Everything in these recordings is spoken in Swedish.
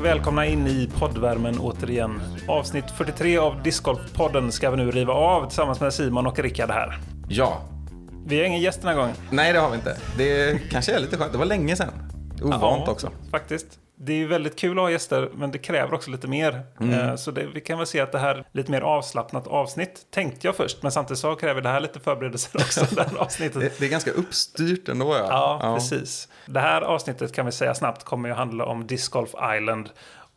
och välkomna in i poddvärmen återigen. Avsnitt 43 av Discgolf-podden ska vi nu riva av tillsammans med Simon och Rickard här. Ja. Vi har ingen gäst den här gången. Nej, det har vi inte. Det kanske är lite skönt. Det var länge sedan. Ovant Ja, också. Faktiskt. Det är ju väldigt kul att ha gäster, men det kräver också lite mer. Mm. Eh, Så det, vi kan väl se att det här är lite mer avslappnat avsnitt, tänkte jag först. Men samtidigt så kräver det här lite förberedelser också, det här avsnittet. Det, det är ganska uppstyrt ändå. Ja, Ja, precis. Det här avsnittet kan vi säga snabbt kommer ju handla om Disc Golf Island,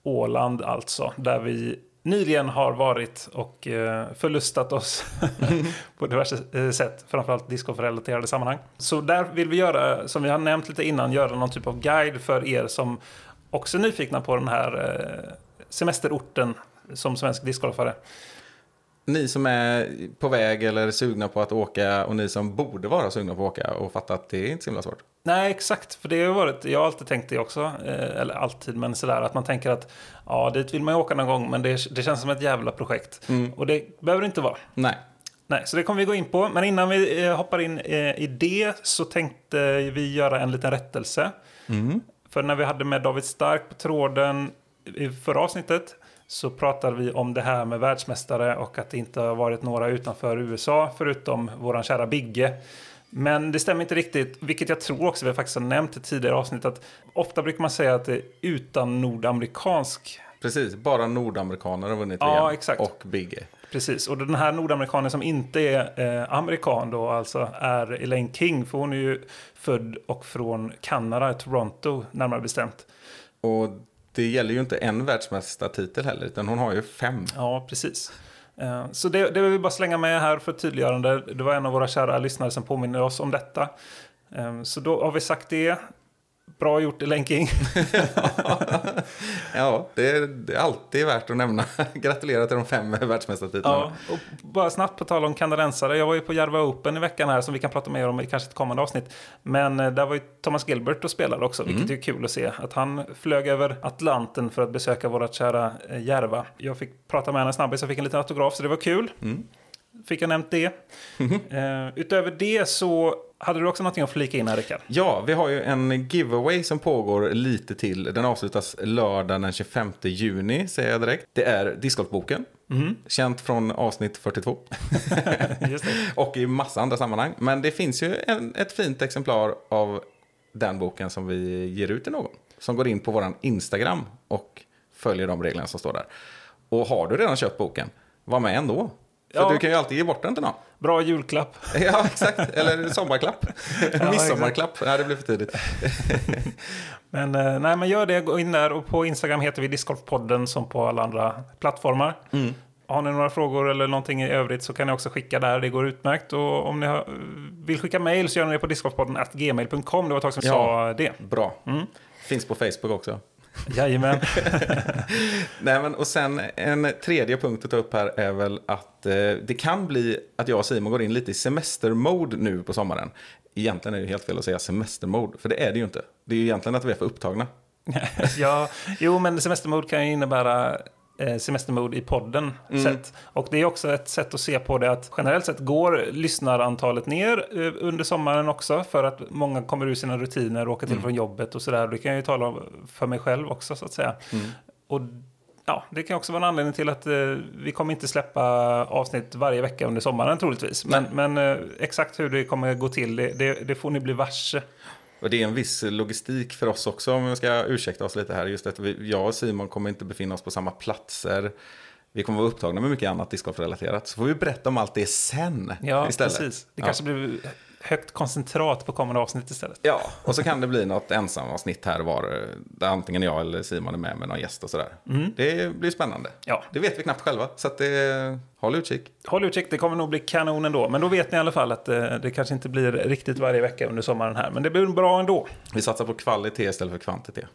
Åland alltså, där vi nyligen har varit och eh, förlustat oss på diverse eh, sätt, framförallt discgolf-relaterade sammanhang. Så där vill vi göra, som vi har nämnt lite innan, göra någon typ av guide för er som också nyfikna på den här eh, semesterorten som svensk discgolfare. Ni som är på väg eller sugna på att åka och ni som borde vara sugna på att åka och fatta att det är inte så himla svårt. Nej, exakt. För det har varit, jag har alltid tänkt det också, eh, eller alltid, men sådär att man tänker att ja, dit vill man ju åka någon gång, men det, det känns som ett jävla projekt. Och det behöver det inte vara. Nej. Nej, så det kommer vi gå in på. Men innan vi eh, hoppar in i det så tänkte vi göra en liten rättelse. För när vi hade med David Stark på tråden i förra avsnittet så pratade vi om det här med världsmästare och att det inte har varit några utanför USA förutom våran kära Bigge. Men det stämmer inte riktigt, vilket jag tror också vi faktiskt har nämnt i tidigare avsnitt att ofta brukar man säga att det är utan nordamerikansk Precis, bara nordamerikaner har vunnit Ja, VM. exakt. Och Bigge. Precis, och den här nordamerikanen som inte är eh, amerikan då alltså är Elaine King, för hon är ju född och från Kanada, Toronto närmare bestämt. Och det gäller ju inte en världsmästartitel heller, utan hon har ju fem. Ja, precis. Eh, så det, det vill vi bara slänga med här för tydliggörande. Det var en av våra kära lyssnare som påminner oss om detta. Eh, så då har vi sagt det. Bra gjort Elaine King. Ja, det är, det är alltid värt att nämna. Gratulerar till de fem världsmästartitlarna. Ja, och bara snabbt på tal om kanadensare. Jag var ju på Järva Open i veckan här som vi kan prata mer om i kanske ett kommande avsnitt. Men eh, där var ju Thomas Gilbert och spelade också, vilket är kul att se. Att han flög över Atlanten för att besöka vårt kära eh, Järva. Jag fick prata med henne snabbis, jag fick en liten autograf, så det var kul. Fick jag nämnt det. Eh, utöver det så hade du också någonting att flika in här, Rickard. Ja, vi har ju en giveaway som pågår lite till. Den avslutas lördag den 25 juni, säger jag direkt. Det är discgolfboken. Känt från avsnitt 42. Just det. och i massa andra sammanhang. Men det finns ju en, ett fint exemplar av den boken som vi ger ut till någon. Som går in på vår Instagram och följer de reglerna som står där. Och har du redan köpt boken, var med ändå. För Ja. du kan ju alltid ge bort den till någon. Bra julklapp. Ja, exakt. Eller sommarklapp. Midsommarklapp. Nej, det blir för tidigt. Men, eh, nej, men gör det, gå in där och på Instagram heter vi Discgolfpodden som på alla andra plattformar. Har ni några frågor eller någonting i övrigt så kan ni också skicka där, det går utmärkt. Och om ni vill skicka mail så gör ni det på discgolfpodden at gmail.com. Det var ett tag som Ja. sa det. Bra. Finns på Facebook också. Jajamän. Nej, men, och sen en tredje punkt att ta upp här är väl att eh, det kan bli att jag och Simon går in lite i semestermode nu på sommaren. Egentligen är det helt fel att säga semestermode, för det är det ju inte. Det är ju egentligen att vi är för upptagna. ja, jo, men semestermode kan ju innebära semestermode i podden. Sätt. Och det är också ett sätt att se på det att generellt sett går lyssnarantalet ner eh, under sommaren också för att många kommer ur sina rutiner och åker till från jobbet och sådär. Det kan jag ju tala om för mig själv också så att säga. Och ja, det kan också vara en anledning till att eh, vi kommer inte släppa avsnitt varje vecka under sommaren troligtvis. Men, men eh, exakt hur det kommer gå till, det, det, det får ni bli varse. Och det är en viss logistik för oss också, om vi ska ursäkta oss lite här. Just att vi, jag och Simon kommer inte befinna oss på samma platser. Vi kommer vara upptagna med mycket annat discgolf-relaterat. Så får vi berätta om allt det sen Ja, istället. precis. Det Ja. kanske blir högt koncentrat på kommande avsnitt istället. Ja, och så kan det bli något ensamavsnitt här och var, eh, där antingen jag eller Simon är med med någon gäst och sådär. Det blir spännande. Ja. Det vet vi knappt själva, så att det, håll utkik. Håll utkik, det kommer nog bli kanon ändå. Men då vet ni i alla fall att eh, det kanske inte blir riktigt varje vecka under sommaren här. Men det blir bra ändå. Vi satsar på kvalitet istället för kvantitet.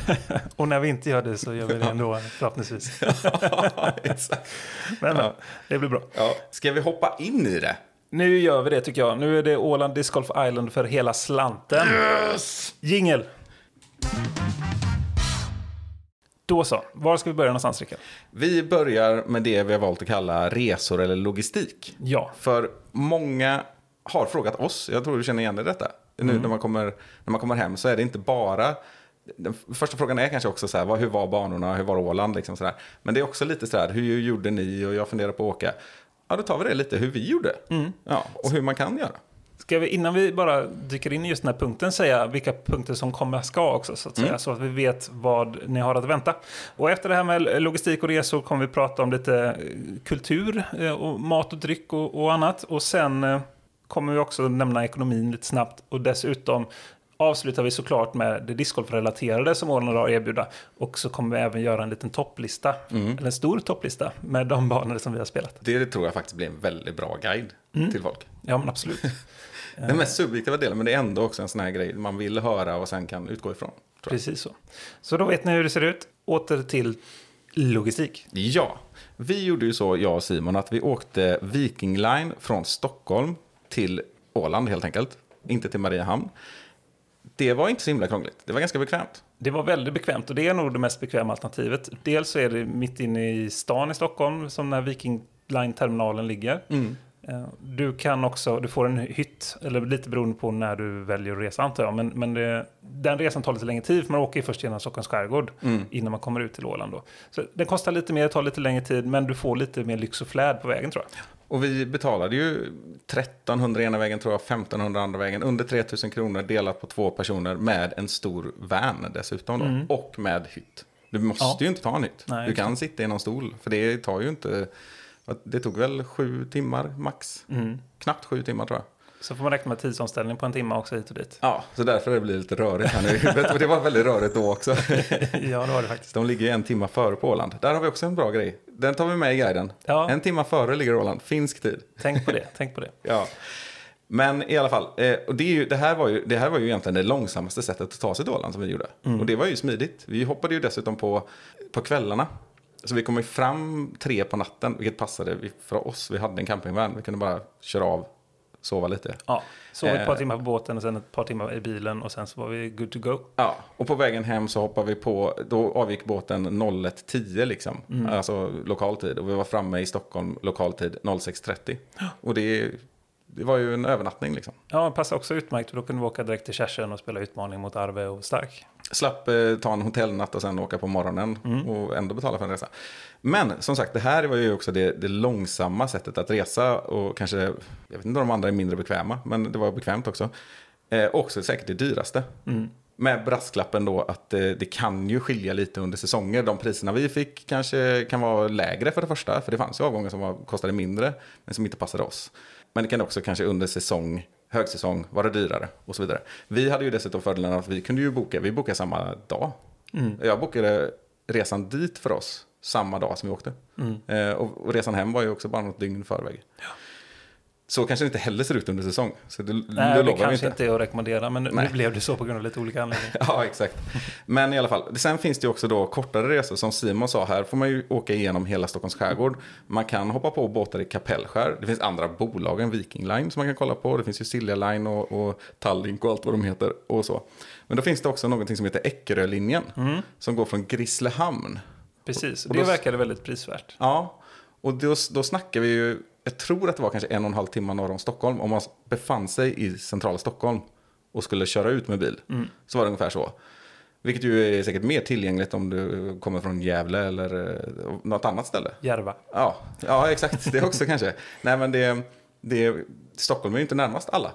Och när vi inte gör det så gör vi det ändå förhoppningsvis. Exakt. Men Ja. det blir bra. Ja. Ska vi hoppa in i det? Nu gör vi det tycker jag. Nu är det Åland Disc Golf Island för hela slanten. Jingel! Då så. Var ska vi börja någonstans, Rickard? Vi börjar med det vi har valt att kalla resor eller logistik. Ja. För många har frågat oss, jag tror du känner igen dig i detta. Nu när, man kommer, när man kommer hem så är det inte bara... Den första frågan är kanske också så här, hur var banorna, hur var Åland? Liksom så där. Men det är också lite så här, hur gjorde ni? Och jag funderar på att åka. Ja, då tar vi det lite, hur vi gjorde. Ja, och hur man kan göra. Ska vi innan vi bara dyker in i just den här punkten säga vilka punkter som kommer ska också så att säga. Så att vi vet vad ni har att vänta. Och efter det här med logistik och resor kommer vi prata om lite eh, kultur eh, och mat och dryck och, och annat. Och sen eh, kommer vi också nämna ekonomin lite snabbt. Och dessutom avslutar vi såklart med det discgolfrelaterade som Åland har att erbjuda. Och så kommer vi även göra en liten topplista, eller en stor topplista med de banor som vi har spelat. Det tror jag faktiskt blir en väldigt bra guide till folk. Ja, men absolut. Den mest subjektiva delen, men det är ändå också en sån här grej man vill höra och sen kan utgå ifrån. Precis så. Så då vet ni hur det ser ut. Åter till logistik. Ja, vi gjorde ju så, jag och Simon, att vi åkte Viking Line från Stockholm till Åland helt enkelt. Inte till Mariehamn. Det var inte så himla krångligt. Det var ganska bekvämt. Det var väldigt bekvämt och det är nog det mest bekväma alternativet. Dels så är det mitt inne i stan i Stockholm som när Viking Line-terminalen ligger. Eh, Du kan också, du får en hytt, eller lite beroende på när du väljer att resa antar jag. Men, men det, den resan tar lite längre tid för man åker först genom Stockholms skärgård innan man kommer ut till Åland. Då. Så den kostar lite mer, tar lite längre tid, men du får lite mer lyx och fläd på vägen tror jag. Och vi betalade ju 1300 ena vägen, tror jag, 1500 andra vägen. Under 3000 kronor delat på två personer med en stor van dessutom då. Och med hytt. Du måste Ja. ju inte ta en hytt. Nej, du kan sitta i någon stol. För det tar ju inte... Det tog väl sju timmar max. Knappt sju timmar tror jag. Så får man räkna med tidsomställning på en timme också hit och dit. Ja, så därför det blir lite rörigt här nu i huvudet. Det var väldigt rörigt då också. ja, det var det faktiskt. De ligger en timme före på Åland. Där har vi också en bra grej. Den tar vi med i guiden. Ja. En timme före ligger Åland. Finsk tid. Tänk på det, tänk på det. Ja. Men i alla fall, eh, och det, ju, det, här var ju, det här var ju egentligen det långsammaste sättet att ta sig till Åland som vi gjorde. Och det var ju smidigt. Vi hoppade ju dessutom på, på kvällarna. Så vi kom ju fram tre på natten, vilket passade för oss. Vi hade en campingvan, vi kunde bara köra av, sova lite. Ja, sov ett par Eh. timmar på båten och sen ett par timmar i bilen och sen så var vi good to go. Ja, och på vägen hem så hoppade vi på, då avgick båten 01.10 liksom, alltså lokal tid. Och vi var framme i Stockholm lokal tid 06.30. Och det, det var ju en övernattning liksom. Ja, passar också utmärkt för då kunde vi åka direkt till Kärsen och spela utmaning mot Arve och Stark. Slapp eh, ta en hotellnatt och sen åka på morgonen och ändå betala för en resa. Men som sagt, det här var ju också det, det långsamma sättet att resa och kanske, jag vet inte om de andra är mindre bekväma, men det var bekvämt också. Eh, också säkert det dyraste. Med brasklappen då att eh, det kan ju skilja lite under säsonger. De priserna vi fick kanske kan vara lägre för det första, för det fanns ju avgångar som var, kostade mindre, men som inte passade oss. Men det kan också kanske under säsong, högsäsong, vara dyrare och så vidare. Vi hade ju dessutom fördelen att vi kunde ju boka, vi bokade samma dag. Jag bokade resan dit för oss samma dag som vi åkte. Eh, och, och resan hem var ju också bara något dygn förväg. Så kanske det inte heller ser ut under säsong. Så det, Nej, det det kanske inte. är att rekommendera, men nu Nej. blev det så på grund av lite olika anledningar. Ja, exakt. Men i alla fall, sen finns det också då kortare resor. Som Simon sa, här får man ju åka igenom hela Stockholms skärgård. Man kan hoppa på båtar i Kapellskär. Det finns andra bolag än Viking Line som man kan kolla på. Det finns ju Silja Line och, och Tallink och allt vad de heter och så. Men då finns det också någonting som heter Eckerölinjen. Som går från Grisslehamn. Precis, och Och det då- verkade väldigt prisvärt. Ja, och då, då snackar vi ju, jag tror att det var kanske en och en halv timme norr om Stockholm. Om man befann sig i centrala Stockholm och skulle köra ut med bil. Så var det ungefär så. Vilket ju är säkert mer tillgängligt om du kommer från Gävle eller eh, något annat ställe. Järva. Ja, ja exakt. Det också kanske. Nej, men det, det, Stockholm är ju inte närmast alla.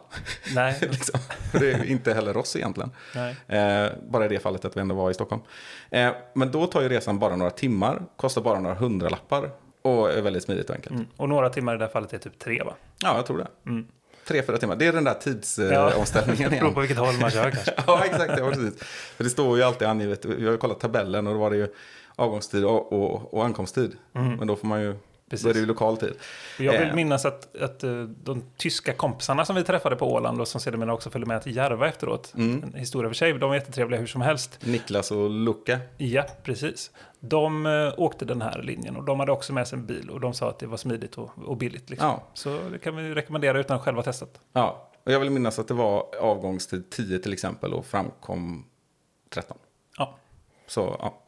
Nej, liksom. Det är inte heller oss egentligen. Eh, bara i det fallet att vi ändå var i Stockholm. Eh, men då tar ju resan bara några timmar, kostar bara några hundralappar och är väldigt smidigt och enkelt. Mm. Och några timmar i det här fallet är typ tre va? Ja, jag tror det. Tre, fyra timmar. Det är den där tidsomställningen Ja. omställningen Beror igen. på vilket håll man kör kanske. ja, exakt. Ja, precis. För det står ju alltid angivet. Vi har ju kollat tabellen och då var det ju avgångstid och, och, och ankomsttid. Men då får man ju, Precis. då är det ju lokal tid. Jag vill Eh. minnas att, att eh, de tyska kompisarna som vi träffade på Åland och som sedermera också följde med till Järva efteråt. En historia för sig, de var jättetrevliga hur som helst. Niklas och Luca. Ja, precis. De eh, åkte den här linjen och de hade också med sig en bil och de sa att det var smidigt och, och billigt. Liksom. Ja. Så det kan vi rekommendera utan att själva testat. Ja, och jag vill minnas att det var avgångstid 10 till exempel och framkom 13. Ja, Så ja.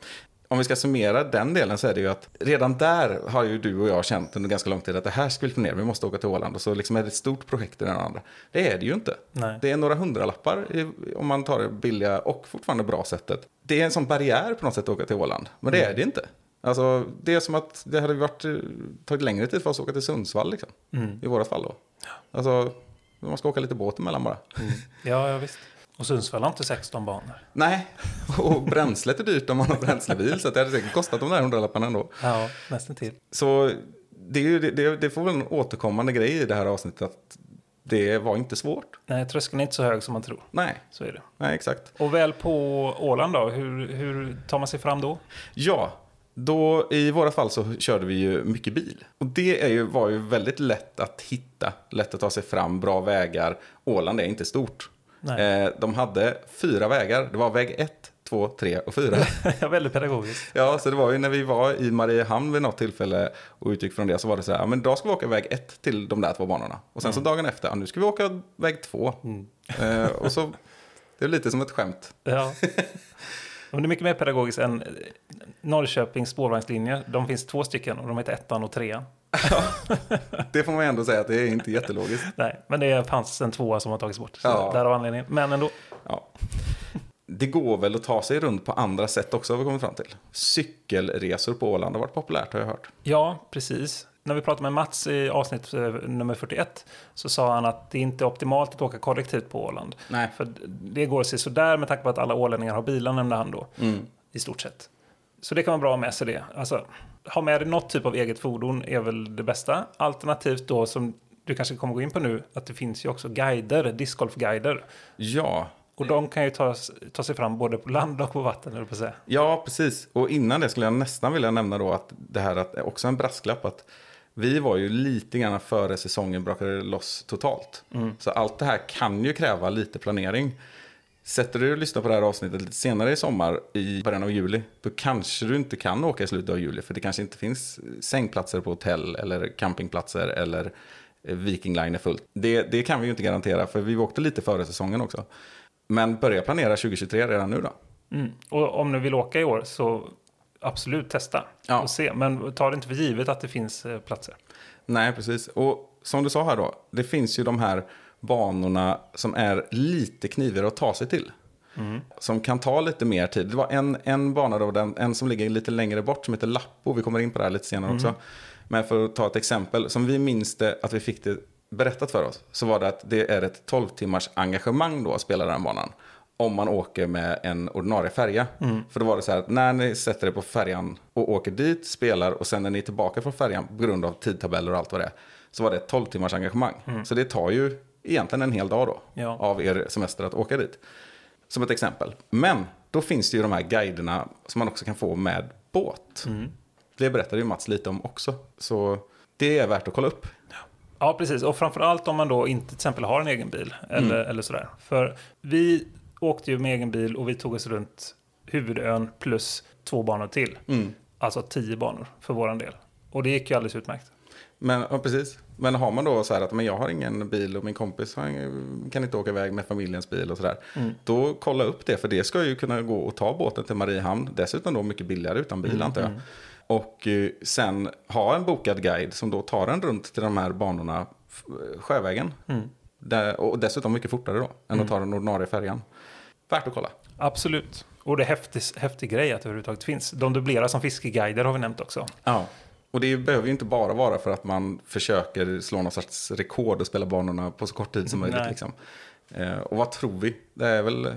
Om vi ska summera den delen så är det ju att redan där har ju du och jag känt under ganska lång tid att det här ska vi planera, vi måste åka till Åland och så liksom är det ett stort projekt i den andra. Det är det ju inte. Nej. Det är några hundralappar om man tar det billiga och fortfarande bra sättet. Det är en sån barriär på något sätt att åka till Åland, men det är det inte. Alltså, det är som att det hade varit, tagit längre tid för oss att åka till Sundsvall liksom. I våra fall då. Alltså, man ska åka lite båt emellan bara. Ja, ja visst. Och Sundsvall har inte 16 banor. Nej, och bränslet är dyrt om man har bränslebil så det hade säkert kostat de där hundralapparna ändå. Ja, nästan till. Så det, ju, det, det får väl en återkommande grej i det här avsnittet att det var inte svårt. Nej, tröskeln är inte så hög som man tror. Nej, Så är det. nej exakt. Och väl på Åland då, hur, hur tar man sig fram då? Ja, då i våra fall så körde vi ju mycket bil. Och det är ju, var ju väldigt lätt att hitta, lätt att ta sig fram, bra vägar. Åland är inte stort. Eh, de hade fyra vägar, det var väg 1, 2, 3 och 4. Ja, väldigt pedagogiskt. Ja, så det var ju när vi var i Mariehamn vid något tillfälle och utgick från det så var det så här, ja, men då ska vi åka väg 1 till de där två banorna. Och sen så dagen efter, ja, nu ska vi åka väg 2. Eh, och så, det är lite som ett skämt. Ja. Men det är mycket mer pedagogiskt än eh, Norrköpings spårvagnslinje. De finns två stycken och de heter ettan och trean. Det får man ändå säga att det är inte jättelogiskt. Nej, men det fanns en tvåa som har tagits bort. Så Ja. Därav anledningen. Men ändå. Ja. Det går väl att ta sig runt på andra sätt också har vi kommit fram till. Cykelresor på Åland har varit populärt har jag hört. Ja, precis. När vi pratade med Mats i avsnitt eh, nummer 41 så sa han att det inte är optimalt att åka kollektivt på Åland. Nej. För det går sig sådär med tanke på att alla ålänningar har bilar nämnde han då. I stort sett. Så det kan vara bra att ha med sig det. Alltså, ha med dig något typ av eget fordon är väl det bästa. Alternativt då som du kanske kommer gå in på nu, att det finns ju också guider, discgolfguider. Ja, Och de kan ju ta, ta sig fram både på land och på vatten, eller på säga. Ja, precis. Och innan det skulle jag nästan vilja nämna då att det här att också en brasklapp att vi var ju lite grann före säsongen brakade loss totalt. Så allt det här kan ju kräva lite planering. Sätter du dig och lyssnar på det här avsnittet lite senare i sommar, i början av juli, då kanske du inte kan åka i slutet av juli. För det kanske inte finns sängplatser på hotell eller campingplatser eller eh, Viking Line är fullt. Det, det kan vi ju inte garantera, för vi åkte lite före säsongen också. Men börja planera 2023 redan nu då. Mm. Och om ni vill åka i år så absolut testa Ja. och se. Men ta det inte för givet att det finns eh, platser. Nej, precis. Och som du sa här då, det finns ju de här banorna som är lite knivigare att ta sig till. Som kan ta lite mer tid. Det var en, en bana då, den, en som ligger lite längre bort som heter Lappo. Vi kommer in på det här lite senare också. Men för att ta ett exempel, som vi minns det att vi fick det berättat för oss, så var det att det är ett 12 timmars engagemang då att spela den banan. Om man åker med en ordinarie färja. För då var det så här att när ni sätter er på färjan och åker dit, spelar och sen är ni tillbaka från färjan på grund av tidtabeller och allt vad det är. Så var det ett 12 timmars engagemang. Så det tar ju egentligen en hel dag då Ja. av er semester att åka dit. Som ett exempel. Men då finns det ju de här guiderna som man också kan få med båt. Det berättade ju Mats lite om också. Så det är värt att kolla upp. Ja, precis. Och framförallt om man då inte till exempel har en egen bil. Eller, eller sådär. För vi åkte ju med egen bil och vi tog oss runt huvudön plus två banor till. Alltså tio banor för våran del. Och det gick ju alldeles utmärkt. Men, ja, precis. Men har man då så här att men jag har ingen bil och min kompis kan inte åka iväg med familjens bil och sådär. Då kolla upp det, för det ska ju kunna gå och ta båten till Mariehamn. Dessutom då mycket billigare utan bil antar jag. Och eh, sen ha en bokad guide som då tar en runt till de här banorna sjövägen. Där, och dessutom mycket fortare då än att ta den ordinarie färjan. Värt att kolla. Absolut. Och det är häftig, häftig grej att det överhuvudtaget finns. De dubblerar som fiskeguider har vi nämnt också. Ja. Och det behöver ju inte bara vara för att man försöker slå någon sorts rekord och spela banorna på så kort tid som möjligt. Liksom. Eh, och vad tror vi? Det är väl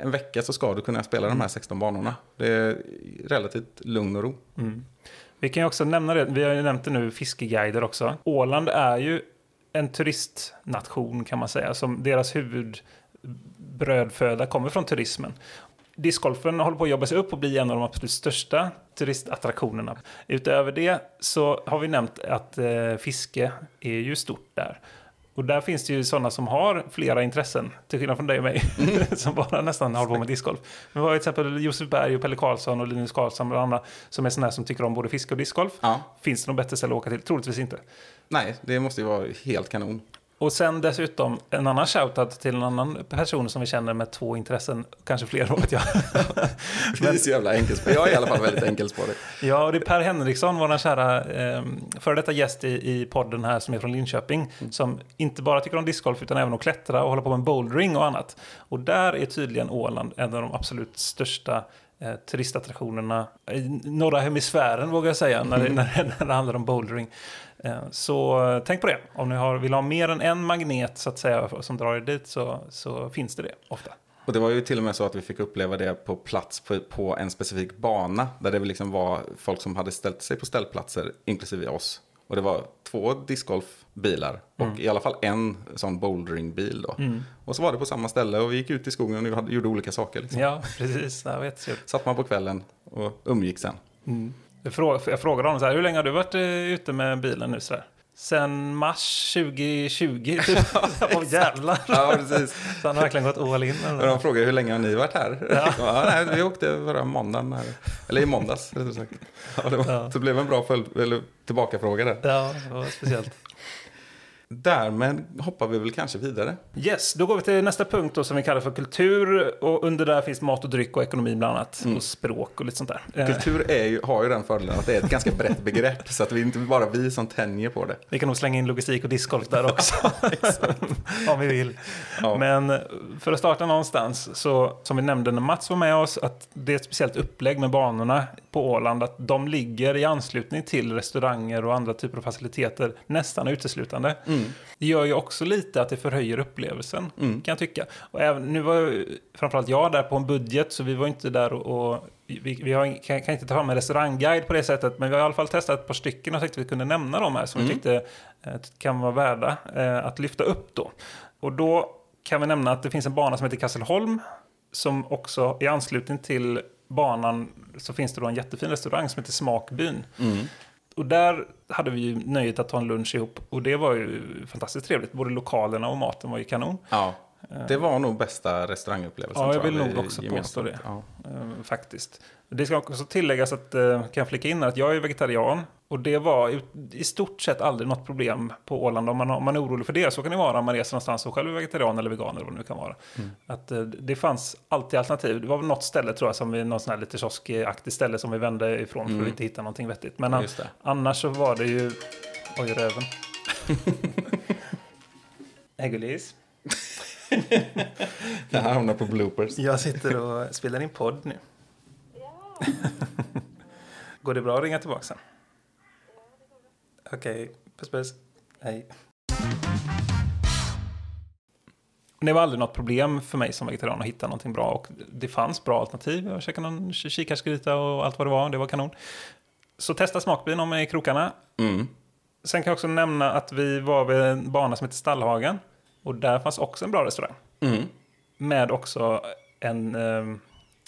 en vecka så ska du kunna spela de här 16 banorna. Det är relativt lugn och ro. Vi kan ju också nämna det, vi har ju nämnt det nu, fiskeguider också. Åland är ju en turistnation kan man säga, som deras huvudbrödföda kommer från turismen. Discgolfen håller på att jobba sig upp och bli en av de absolut största turistattraktionerna. Utöver det så har vi nämnt att eh, fiske är ju stort där. Och där finns det ju sådana som har flera intressen, till skillnad från dig och mig, som bara nästan håller på med discgolf. Men vi har ju till exempel Josef Berg och Pelle Karlsson och Linus Karlsson och andra som är sådana som tycker om både fiske och discgolf. Ja. Finns det något bättre ställe att åka till? Troligtvis inte. Nej, det måste ju vara helt kanon. Och sen dessutom en annan shoutout till en annan person som vi känner med två intressen, kanske fler vet jag. Det är så jävla enkelspårigt. Jag är i alla fall väldigt enkelspårig. Ja, och det är Per Henriksson, vår kära eh, före detta gäst i, i podden här som är från Linköping, som inte bara tycker om discgolf utan även att klättra och hålla på med bouldering och annat. Och där är tydligen Åland en av de absolut största eh, turistattraktionerna i norra hemisfären vågar jag säga när det, när, det, när det handlar om bouldering. Eh, så eh, tänk på det, om ni har, vill ha mer än en magnet så att säga som drar er dit så, så finns det det ofta. Och det var ju till och med så att vi fick uppleva det på plats på, på en specifik bana. Där det liksom var folk som hade ställt sig på ställplatser, inklusive oss. Och det var två discgolfbilar och i alla fall en sån bouldringbil då. Och så var det på samma ställe och vi gick ut i skogen och gjorde olika saker. Liksom. Ja, precis. Jag vet. Satt man på kvällen och umgick sen. Frå- Jag frågade honom så här, hur länge har du varit eh, ute med bilen nu? Så där? Sen mars 2020. Typ. Åh jävlar. Ja, precis. Så han har verkligen gått all in. Och de frågade hur länge har ni varit här? Ja. nej, vi åkte förra måndagen. Här. Eller i måndags, rättare sagt. Ja, det, var, Ja. det blev en bra följd, eller tillbakafråga där. Ja, det var speciellt. Därmed hoppar vi väl kanske vidare. Yes, då går vi till nästa punkt då, som vi kallar för kultur. Och under där finns mat och dryck och ekonomi bland annat. Och språk och lite sånt där. Eh, Kultur är ju, har ju den fördelen att det är ett ganska brett begrepp. Så att vi inte bara vi som tänjer på det. Vi kan nog slänga in logistik och discgolf där också. Om vi vill. Ja. Men för att starta någonstans, så som vi nämnde när Mats var med oss, att det är ett speciellt upplägg med banorna på Åland. Att de ligger i anslutning till restauranger och andra typer av faciliteter nästan uteslutande. Det gör ju också lite att det förhöjer upplevelsen, kan jag tycka. Och även, nu var ju framförallt jag där på en budget, så vi var inte där och... och vi, vi har, kan, kan inte ta fram en restaurangguide på det sättet, men vi har i alla fall testat ett par stycken och tänkte att vi kunde nämna dem här som vi tyckte eh, kan vara värda eh, att lyfta upp då. Och då kan vi nämna att det finns en bana som heter Kasselholm, som också i anslutning till banan så finns det då en jättefin restaurang som heter Smakbyn. Och där hade vi ju nöjet att ta en lunch ihop och det var ju fantastiskt trevligt. Både lokalerna och maten var ju kanon. Ja, det var nog bästa restaurangupplevelsen. Ja, jag vill vi nog också gemensamt. påstå det. Ja. Eh, faktiskt. Det ska också tilläggas att, eh, kan jag flika in att jag är vegetarian. Och det var i, stort sett aldrig något problem på Åland. Om man, om man är orolig för det så kan det vara om man reser någonstans och själv är vegetarian eller vegan eller vad det nu kan vara. Mm. Att, eh, det fanns alltid alternativ. Det var väl något ställe tror jag, som vi, något sån här lite kioskaktigt ställe som vi vände ifrån för att inte hitta någonting vettigt. Men an, Mm. Annars så var det ju... Oj, röven. Hej gullis. Det här hamnar på bloopers. Jag sitter och spelar in podd nu. Går det bra att ringa tillbaka sen? Okej, puss puss. Hej. Det var aldrig något problem för mig som vegetarian att hitta någonting bra. Och det fanns bra alternativ. Jag käkade någon kikärtsgryta och allt vad det var. Det var kanon. Så testa smakbyn om i krokarna. Mm. Sen kan jag också nämna att vi var vid en bana som heter Stallhagen. Och där fanns också en bra restaurang. Mm. Med också en, eh,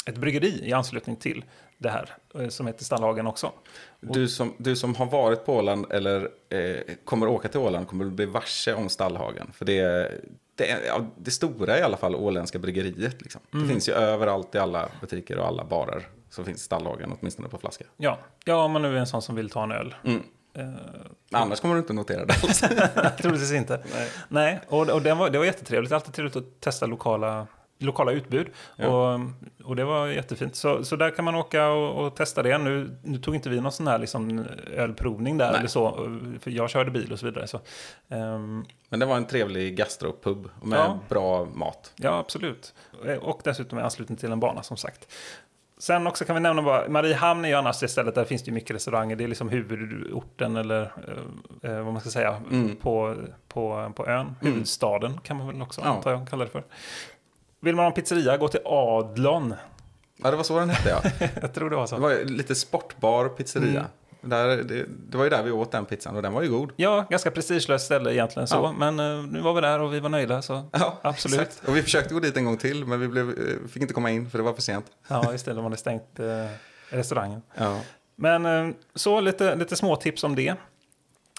ett bryggeri i anslutning till det här. eh, Som heter Stallhagen också. Du, som, du som har varit på Åland eller eh, kommer åka till Åland kommer bli varse om Stallhagen. För det är det, är, ja, det stora i alla fall åländska bryggeriet. Liksom. Mm. Det finns ju överallt i alla butiker och alla barer. Så finns Stallhagen åtminstone på flaska. Ja, ja om man nu är en sån som vill ta en öl. Mm. Men annars kommer du inte notera det alls. Troligtvis inte. Nej, och, och det, var, det var jättetrevligt. Alltid trevligt att testa lokala, lokala utbud. Ja. Och, och det var jättefint. Så, så där kan man åka och, och testa det. Nu, nu tog inte vi någon sån här liksom ölprovning där Nej. eller så. För jag körde bil och så vidare. Så, ehm, Men det var en trevlig gastropub med Ja. bra mat. Ja, absolut. Och dessutom i anslutning till en bana som sagt. Sen också kan vi nämna bara, Mariehamn är ju annars det stället där finns det ju mycket restauranger. Det är liksom huvudorten eller eh, eh, vad man ska säga på, på, på ön. Huvudstaden kan man väl också Ja. antar jag kalla det för. Vill man ha en pizzeria, gå till Adlon. Ja, det var så den hette ja. jag tror det var Det så. var ju lite sportbar pizzeria. Mm. Där, det, det var ju där vi åt den pizzan och den var ju god. Ja, ganska prestigelöst ställe egentligen så. Ja. Men eh, nu var vi där och vi var nöjda så Ja, absolut. exakt. Och vi försökte gå dit en gång till men vi blev, eh, fick inte komma in för det var för sent. Ja, istället var det stängt eh, restaurangen. Ja. Men eh, så lite, lite små tips om det.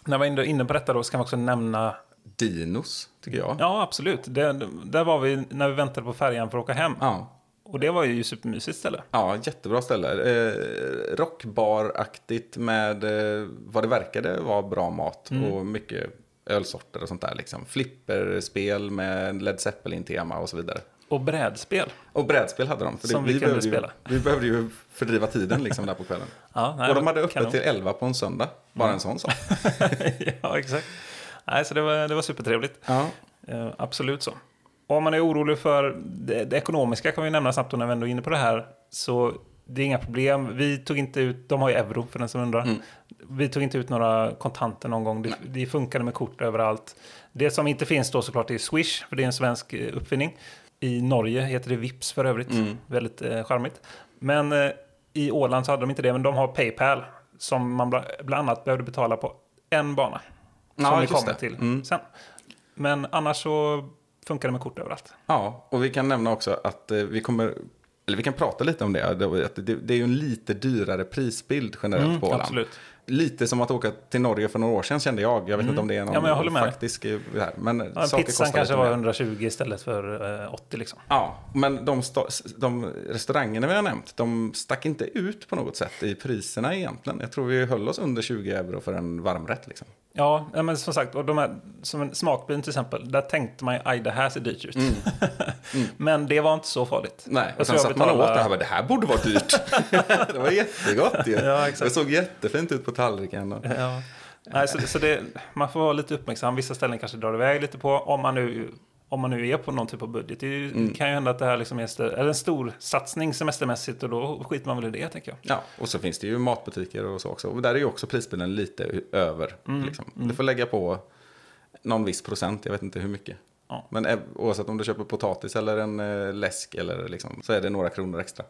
När vi var inne på detta då så kan vi också nämna Dinos, tycker jag. Ja, absolut. Det, där var vi när vi väntade på färjan för att åka hem. Ja, Och det var ju supermysigt ställe. ja jättebra ställe. Eh, rockbaraktigt med eh, vad det verkade var bra mat Mm. och mycket ölsorter och sånt där. Liksom. Flipperspel med Led Zeppelin-tema och så vidare. Och brädspel. Och brädspel hade de. För Som vi kunde behövde ju, spela. vi behövde ju fördriva tiden liksom där på kvällen. Ja, nej, och de hade öppet till 11 på en söndag. Bara en sån sak. ja, exakt. Nej, så det var, det var supertrevligt. Ja. Eh, absolut så. Och om man är orolig för det, det ekonomiska kan vi nämna snabbt när vi ändå är inne på det här. Så det är inga problem. Vi tog inte ut, de har ju euro för den som undrar. Mm. Vi tog inte ut några kontanter någon gång. Det, det funkade med kort överallt. Det som inte finns då såklart är Swish, för det är en svensk eh, uppfinning. I Norge heter det Vips för övrigt. Mm. Väldigt eh, charmigt. Men eh, i Åland så hade de inte det, men de har Paypal. Som man bla- bland annat behövde betala på en bana. Som Ja, vi kommer det. till Mm. sen. Men annars så funkar det med kort överallt. Ja, och vi kan nämna också att eh, vi kommer, eller vi kan prata lite om det, det, är ju en lite dyrare prisbild generellt Mm, på Åland. absolut. Lite som att åka till Norge för några år sedan kände jag. Jag vet inte om det är någon Mm. Ja, men faktisk eh, här. Men Ja, pizzan kanske var mer. 120 istället för eh, 80 liksom. Ja, men de, de restaurangerna vi har nämnt, de stack inte ut på något sätt i priserna egentligen. Jag tror vi höll oss under 20 euro för en varmrätt. Liksom. Ja, men som sagt, och de här, som en smakbyn till exempel, där tänkte man ju aj det här ser dyrt ut. men det var inte så farligt. Mm. Nej, och sen jag satt man och åt betalade- det här, bara, det här borde vara dyrt. det var jättegott ju. Ja. Det såg jättefint ut på tallriken. Och... Ja. Nej, så, så det, man får vara lite uppmärksam. Vissa ställen kanske drar iväg lite på, om man nu, om man nu är på någon typ av budget. Det ju- Mm. kan ju hända att det här liksom är en stor satsning semestermässigt och då skiter man väl i det, tänker jag. Ja, och så finns det ju matbutiker och så också. Och där är ju också prisbilden lite över. Mm, Liksom. Du får lägga på någon viss procent, jag vet inte hur mycket. Ja. Men oavsett om du köper potatis eller en eh, läsk eller liksom, så är det några kronor extra.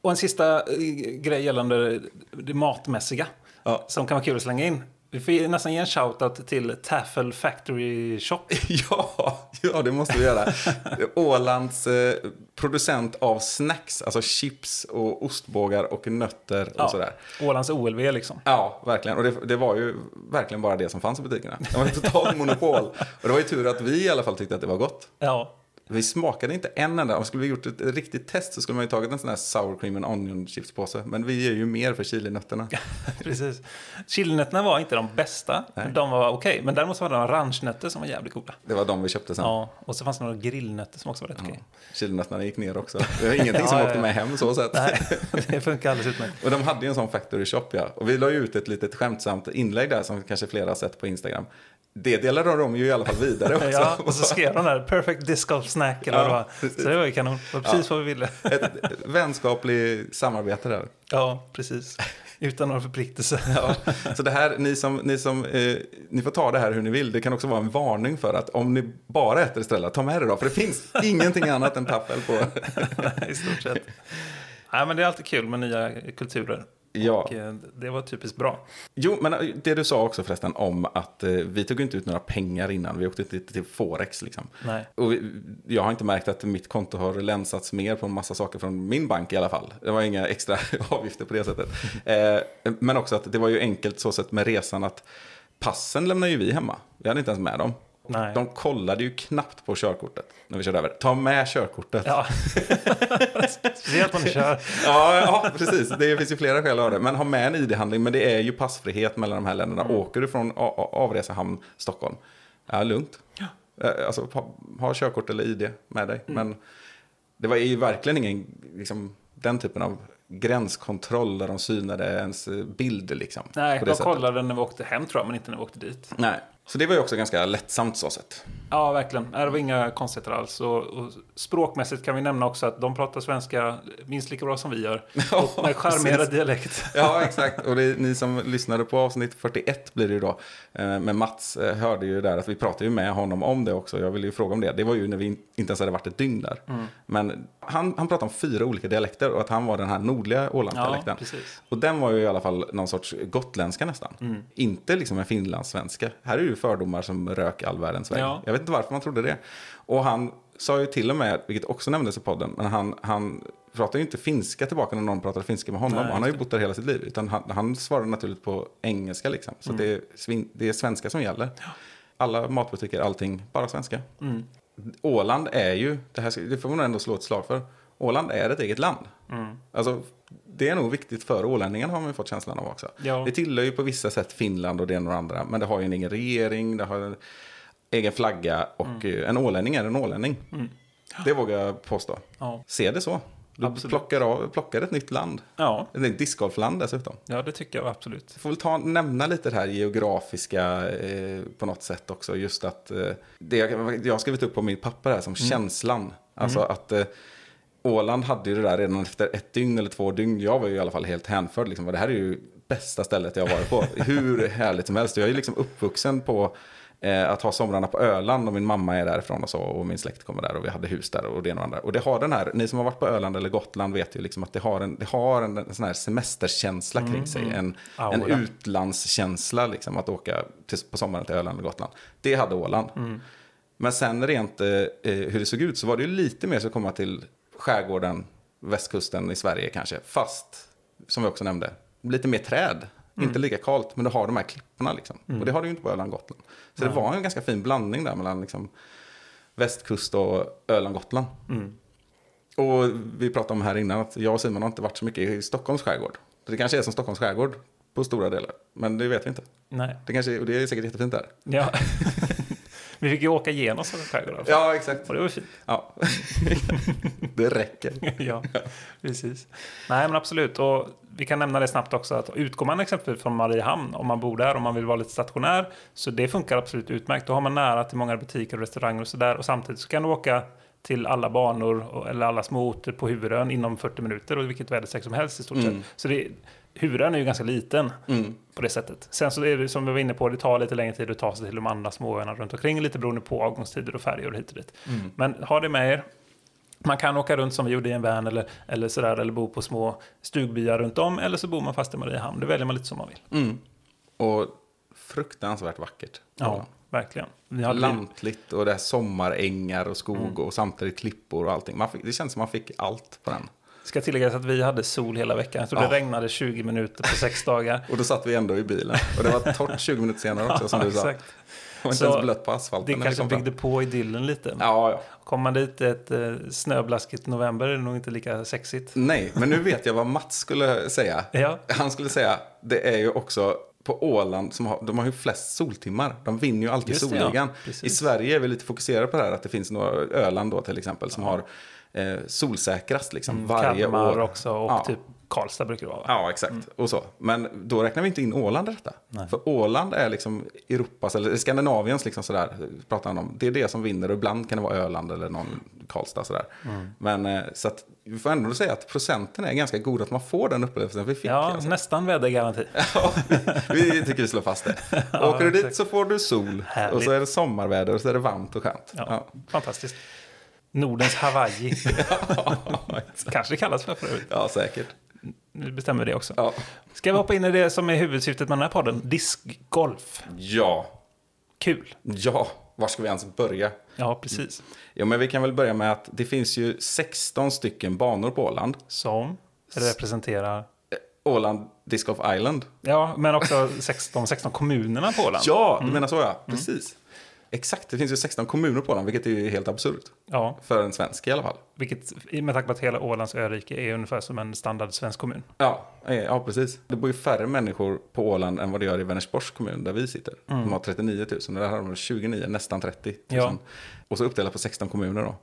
Och en sista eh, grej gällande det matmässiga. Ja. Som kan vara kul att slänga in. Vi får nästan ge en shoutout till Taffel Factory Shop. Ja, ja, det måste vi göra. Ålands eh, producent av snacks, alltså chips och ostbågar och nötter och Ja. sådär. Ålands OLV liksom. Ja, verkligen. Och det, det var ju verkligen bara det som fanns i butikerna. Det var ett totalt monopol. Och det var ju tur att vi i alla fall tyckte att det var gott. Ja, Vi smakade inte en enda. Om skulle vi gjort ett riktigt test så skulle man ju tagit en sån här sour cream and onion chipspåse. Men vi ger ju mer för chilinötterna. precis. Chilinötterna var inte de bästa. De var okej. Men däremot så var det några ranchnötter som var jävligt goda. Det var de vi köpte sen. Ja, och så fanns det några grillnötter som också var rätt okej. Chilinötterna gick ner också. Det var ingenting som Ja, ja, åkte med hem så sett. Nej, det funkar alldeles utmärkt. Och de hade ju en sån factory shop ja. Och vi la ju ut ett litet skämtsamt inlägg där som kanske flera har sett på Instagram. Det delade de ju i alla fall vidare också. Ja, och så skrev de där perfect disc golf snack eller vad Ja, precis. Så det var ju kanon. Det var precis vad vi ville. Ett vänskapligt samarbete där. Ja, precis. Utan några förpliktelser. Ja, så det här, ni som, ni som, eh, ni får ta det här hur ni vill. Det kan också vara en varning för att om ni bara äter Estrella, ta med det då. För det finns ingenting annat än taffel på. I stort sett. Nej, men det är alltid kul med nya kulturer. Ja. Och eh, det var typiskt bra. Jo, men eh, det du sa också förresten om att eh, vi tog inte ut några pengar innan. Vi åkte inte till Forex liksom. Nej. Och jag har inte märkt att mitt konto har länsats mer på en massa saker från min bank i alla fall. Det var inga extra avgifter på det sättet. Men också att det var ju enkelt så sätt med resan att passen lämnar ju vi hemma. Vi hade inte ens med dem. Nej. De kollade ju knappt på körkortet när vi körde över. Ta med körkortet. Ja. Speciellt om ni kör. Ja, ja, precis. Det finns ju flera skäl att ha det. Men ha med en ID-handling. Men det är ju passfrihet mellan de här länderna. Mm. Åker du från avresehamn Stockholm, ja, lugnt. Eh, Alltså, ha, ha körkort eller ID med dig. Mm. Men det var ju verkligen ingen, liksom, den typen av gränskontroll där de synade ens bild. Liksom, Nej, de kollade när vi åkte hem tror jag, men inte när vi åkte dit. Nej. Så det var ju också ganska lättsamt så sett. Ja, verkligen. Det var inga konstigheter alls. Och, och språkmässigt kan vi nämna också att de pratar svenska minst lika bra som vi gör. och med charmerad dialekt. Ja, exakt. Och det, ni som lyssnade på avsnitt 41 blir det ju då. Eh, med Mats eh, hörde ju där att vi pratade ju med honom om det också. Jag ville ju fråga om det. Det var ju när vi in, inte ens hade varit ett dygn där. Mm. Men han, han pratade om fyra olika dialekter och att han var den här nordliga Ja, Ålandsdialekten. precis. och den var ju i alla fall någon sorts gotländska nästan. Mm. Inte liksom en finlandssvenska. Här är ju fördomar som rök all världens väg. Ja. Jag vet inte varför man trodde det. Och han sa ju till och med, vilket också nämndes i podden, men han, han pratade ju inte finska tillbaka när någon pratade finska med honom. Nej, han har ju bott där hela sitt liv. Utan han, han svarade naturligt på engelska liksom. Så Mm. det, är det är svenska som gäller. Alla matbutiker, allting, bara svenska. Mm. Åland är ju, det, här, det får man ändå slå ett slag för. Åland är ett eget land. Mm. Alltså, det är nog viktigt för ålänningarna har man fått känslan av också. Ja. Det tillhör ju på vissa sätt Finland och det ena och andra. Men det har ju en egen regering, det har en egen flagga och Mm. en ålänning är en ålänning. Det vågar jag påstå. Ja. Se det så. Du Absolut. plockar, av, plockar ett nytt land. Ja, Ett nytt discgolfland dessutom. ja, det tycker jag absolut. Jag får väl ta, nämna lite det här geografiska eh, på något sätt också. Just att eh, det jag, jag har skrivit upp på min papper här som känslan. Alltså att eh, Åland hade ju det där redan efter ett dygn eller två dygn. Jag var ju i alla fall helt hänförd. Liksom. Det här är ju bästa stället jag har varit på. Hur härligt som helst. Jag är ju liksom uppvuxen på eh, att ha somrarna på Öland och min mamma är därifrån och så. Och min släkt kommer där och vi hade hus där och det ena och andra. Och det har den här, ni som har varit på Öland eller Gotland vet ju liksom att det har en, det har en, en sån här semesterkänsla kring sig. En, en Aura. utlandskänsla liksom att åka till, på sommaren till Öland och Gotland. Det hade Åland. Men sen rent eh, eh, hur det såg ut så var det ju lite mer så att komma till skärgården, västkusten i Sverige kanske. Fast, som vi också nämnde, lite mer träd. Inte lika kallt, men du har de här klipporna liksom. Och det har du ju inte på Öland Gotland. Så det var en ganska fin blandning där mellan liksom, västkust och Öland Gotland. Och vi pratade om här innan att jag och Simon har inte varit så mycket i Stockholms skärgård. Så det kanske är som Stockholms skärgård på stora delar. Men det vet vi inte. Nej. Det, kanske, och det är säkert jättefint där. Ja. Vi fick ju åka igenom Stockholms skärgård. Ja, exakt. Och det var fint. Ja. det räcker. ja, precis. Nej, men absolut. Och vi kan nämna det snabbt också att utgår man exempelvis från Mariehamn, om man bor där och man vill vara lite stationär, så det funkar absolut utmärkt. Då har man nära till många butiker och restauranger och sådär. Och samtidigt så kan du åka till alla banor eller alla små orter på huvudön inom 40 minuter och vilket väderstreck som helst i stort sett. Så det, huvudön är ju ganska liten på det sättet. Sen så är det som vi var inne på, det tar lite längre tid att ta sig till de andra småöarna runt omkring, lite beroende på avgångstider och färjor hit och dit. Men ha det med er. Man kan åka runt som vi gjorde i en van eller, eller sådär, eller bo på små stugbyar runt om, eller så bor man fast i Mariehamn. Det väljer man lite som man vill. Mm. Och fruktansvärt vackert. Ja, verkligen. Lantligt och det är sommarängar och skog och samtidigt klippor och allting. Fick, det känns som man fick allt på den. Ska tilläggas att vi hade sol hela veckan. Jag tror Ja. det regnade 20 minuter på sex dagar. Och då satt vi ändå i bilen. Och det var torrt 20 minuter senare också som du sa. Exakt. Det var inte Så ens blött på asfalten. Det kanske fram. byggde på idyllen lite. Ja, ja. Kommer man dit ett eh, snöblaskigt november är det nog inte lika sexigt. Nej, men nu vet jag vad Mats skulle säga. Ja. Han skulle säga, det är ju också på Åland, som har, de har ju flest soltimmar. De vinner ju alltid Just ja. solligan. Precis. I Sverige är vi lite fokuserade på det här att det finns några, Öland då till exempel, som har eh, solsäkrast liksom varje Mm, Kalmar år. också och Ja. typ Karlstad brukar det vara. va? Ja, exakt. Och så. Men då räknar vi inte in Åland i detta. För Åland är liksom Europas, eller Skandinaviens liksom sådär, pratar han om. Det är det som vinner och ibland kan det vara Öland eller någon Karlstad sådär. Men eh, så att vi får ändå säga att procenten är ganska god att man får den upplevelsen vi fick. Ja, alltså. nästan vädergaranti. Ja, vi tycker vi slår fast det. Ja, Åker du dit så får du sol Härligt. och så är det sommarväder och så är det varmt och skönt. Ja, Ja. Fantastiskt. Nordens Hawaii. Kanske det kallas för för övrigt. ja, säkert. Nu bestämmer vi det också. Ja. Ska vi hoppa in i det som är huvudsyftet med den här podden? Diskgolf. ja, Kul. ja, var ska vi ens börja? Ja, precis. Ja, men vi kan väl börja med att det finns ju 16 stycken banor på Åland. Som representerar... Åland Disc Golf Island. Ja, men också 16, 16 kommunerna på Åland. Ja, du menar så ja. Precis. Exakt, det finns ju 16 kommuner på Åland, vilket är ju helt absurt. Ja, För en svensk i alla fall. vilket med tanke på att hela Ålands örike är ungefär som en standard svensk kommun. Ja, eh, ja, precis. Det bor ju färre människor på Åland än vad det gör i Vänersborgs kommun där vi sitter. De har 39 000 och där har de 29, nästan 30 000. Ja. Och så uppdelat på 16 kommuner då.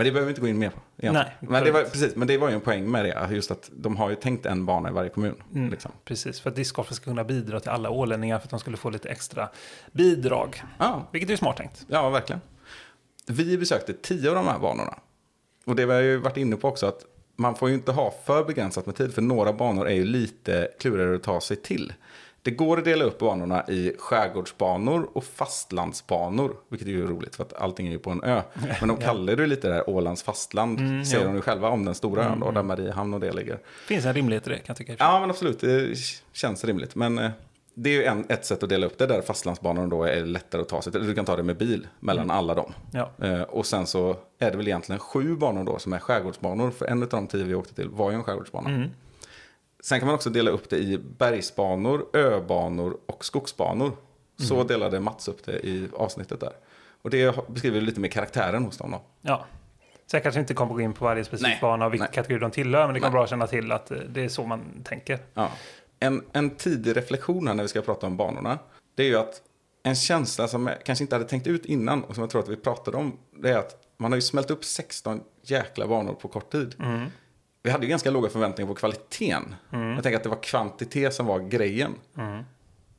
Men det behöver vi inte gå in mer på. egentligen. Nej, men, det var, precis, men det var ju en poäng med det, just att de har ju tänkt en bana i varje kommun. Mm. Liksom. Precis, för att discgolfen ska kunna bidra till alla ålänningar för att de skulle få lite extra bidrag. Ja, Vilket är ju smart tänkt. Ja, verkligen. Vi besökte tio av de här banorna. Och det vi har ju varit inne på också att man får ju inte ha för begränsat med tid för några banor är ju lite klurigare att ta sig till. Det går att dela upp banorna i skärgårdsbanor och fastlandsbanor, vilket är ju roligt för att allting är ju på en ö. Men de kallar det lite det här Ålands fastland, säger ja. de ju själva om den stora ön då, där Mariehamn och det ligger. finns en rimlighet i det kan jag tycka. Ja, men absolut. Det känns rimligt. Men eh, det är ju en, ett sätt att dela upp det där fastlandsbanorna då är lättare att ta sig till. Du kan ta det med bil mellan alla dem. Ja. Eh, och sen så är det väl egentligen sju banor då som är skärgårdsbanor. För en av de tio vi åkte till var ju en skärgårdsbana. Sen kan man också dela upp det i bergsbanor, öbanor och skogsbanor. Så delade Mats upp det i avsnittet där. Och det beskriver lite mer karaktären hos dem då. Ja. Så jag kanske inte kommer gå in på varje specifik Nej, bana och vilken nej. kategori de tillhör, men det kan Nej. vara bra att känna till att eh, det är så man tänker. Ja. En, en tidig reflektion här när vi ska prata om banorna, det är ju att en känsla som jag kanske inte hade tänkt ut innan och som jag tror att vi pratade om, det är att man har ju smält upp 16 jäkla banor på kort tid. Vi hade ju ganska låga förväntningar på kvaliteten. Jag tänker att det var kvantitet som var grejen.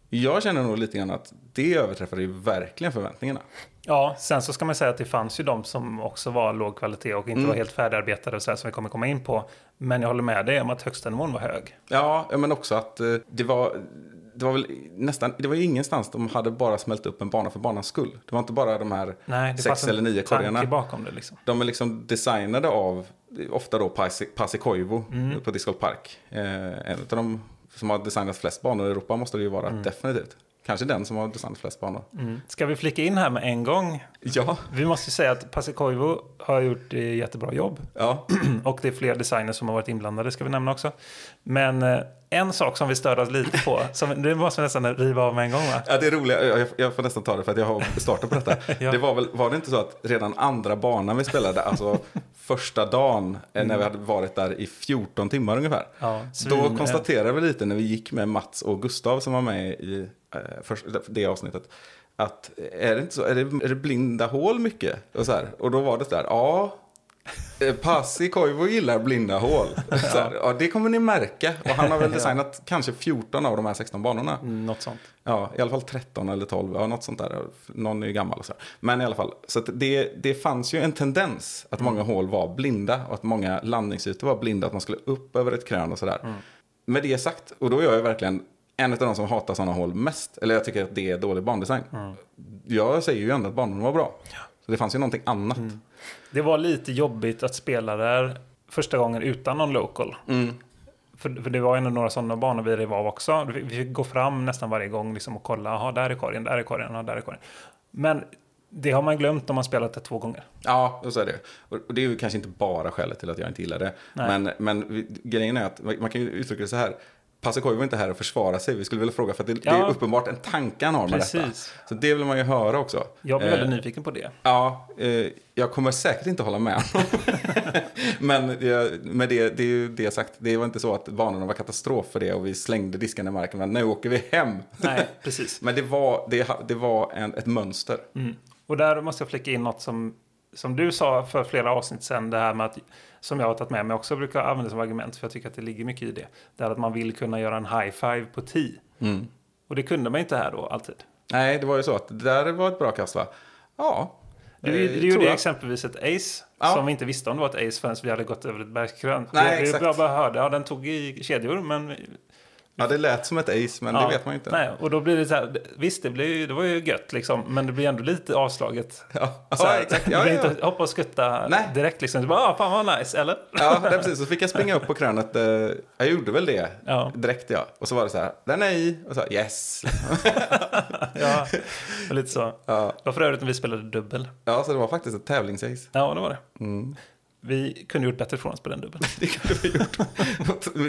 Jag känner nog lite grann att det överträffade ju verkligen förväntningarna. Ja, sen så ska man säga att det fanns ju de som också var låg kvalitet och inte Mm. var helt färdigarbetade och så här som vi kommer komma in på. Men jag håller med dig om att högsta nivån var hög. Ja, ja, men också att eh, det var, det var väl nästan, det var ju ingenstans de hade bara smält upp en bana för banans skull. Det var inte bara de här Nej, sex eller nio korgarna. bakom det liksom. De är liksom designade av, ofta då Pasi- Pasi Koivu Mm. på Disc Golf Park. Eh, en av de som har designat flest banor i Europa måste det ju vara, Mm. definitivt. Kanske den som har designat flest banor. Ska vi flika in här med en gång? Ja, Vi måste ju säga att Pasikoivu har gjort jättebra jobb. ja. Och det är fler designers som har varit inblandade, ska vi nämna också. Men eh, en sak som vi stör oss lite på, som, det måste vi nästan riva av med en gång va? Ja, det är roliga, jag, jag får nästan ta det för att jag har startat på detta. Ja. Det var väl, var det inte så att redan andra banan vi spelade, alltså första dagen, eh, när vi hade varit där i 14 timmar ungefär. Ja, Då konstaterade vi lite när vi gick med Mats och Gustav som var med i eh, det avsnittet. Att är det inte så, är det, är det blinda hål mycket? Och, så här, och då var det där, ja. eh, Pasi Koivu gillar blinda hål. Så ja, det kommer ni märka. Och han har väl designat kanske 14 av de här 16 banorna. Mm, Något sånt. Ja, i alla fall 13 eller 12, ja, något sånt där. Någon är ju gammal och så. Men i alla fall, så det, det fanns ju en tendens att många hål var blinda och att många landningsytor var blinda, att man skulle upp över ett krön och sådär. Med det sagt, och då är jag ju verkligen en av de som hatar sådana hål mest, eller jag tycker att det är dålig bandesign. Jag säger ju ändå att banorna var bra. Så det fanns ju någonting annat. Det var lite jobbigt att spela där första gången utan någon local. Mm. För, för det var ändå några sådana banor vi rev av också. Vi vi fick gå fram nästan varje gång liksom och kolla, jaha, där är korgen, där är korgen, där är korgen. Men det har man glömt om man spelat det två gånger. Ja, så är det. Och det är ju kanske inte bara skälet till att jag inte gillar det. Nej. Men, men grejen är att man kan ju uttrycka det så här. Pasikoy var inte här att försvara sig. Vi skulle vilja fråga, för att det, det är Ja. uppenbart en tanke han har med detta. Precis. Så det vill man ju höra också. Jag blir Eh, väldigt nyfiken på det. Ja, eh, jag kommer säkert inte hålla med. Men jag, med det, det är ju det sagt. Det var inte så att banorna var katastrof för det och vi slängde diskarna i marken. Men nu åker vi hem. Nej, precis. Men det var, det, det var en, ett mönster. Mm. Och där måste jag flika in något som, som du sa för flera avsnitt sedan, det här med att, som jag har tagit med mig också, brukar använda som argument, för jag tycker att det ligger mycket i det. Det är att man vill kunna göra en high five på 10. Mm. Och det kunde man inte här då, alltid. Nej, det var ju så att det där var ett bra kast va? Ja. Du, du gjorde jag. exempelvis ett ace, Ja. som vi inte visste om det var ett ace förrän vi hade gått över ett bergskrön. Nej, vi exakt. bara, bara hörde, ja den tog i kedjor, men... Ja, det lät som ett ace, men ja, det vet man ju inte. Nej, och då blir det så här, visst det, blir, det var ju gött liksom, men det blir ändå lite avslaget. Ja, Så här, ja exakt. Du Ja, blir ja. inte hoppa och skutta Nej. direkt liksom. Du bara, ah, fan vad nice, eller? ja det precis. Så fick jag springa upp på krönet. eh, Jag gjorde väl det Ja. direkt, ja. Och så var det så här, den är i. Och så här, yes. Ja, lite så. Ja. Det var för övrigt när vi spelade dubbel. ja, så det var faktiskt ett tävlingsace. Ja, det var det. Mm. Vi kunde gjort bättre från oss på den dubbeln. Det kunde vi gjort.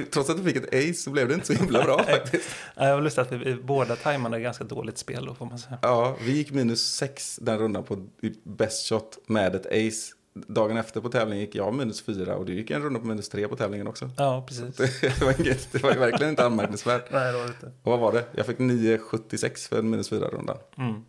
Trots att du fick ett ace så blev det inte så himla bra faktiskt. Ja, Jag var lustigt att vi, båda tajmade ganska dåligt spel då, får man säga. Ja, vi gick minus sex den rundan på best shot med ett ace. Dagen efter på tävlingen gick jag minus fyra och du gick en runda på minus tre på tävlingen också. Ja, precis. Det var, inget, det var verkligen inte anmärkningsvärt. Nej, det var det inte. Och vad var det? Jag fick 9,76 för en minus fyra rundan Mm.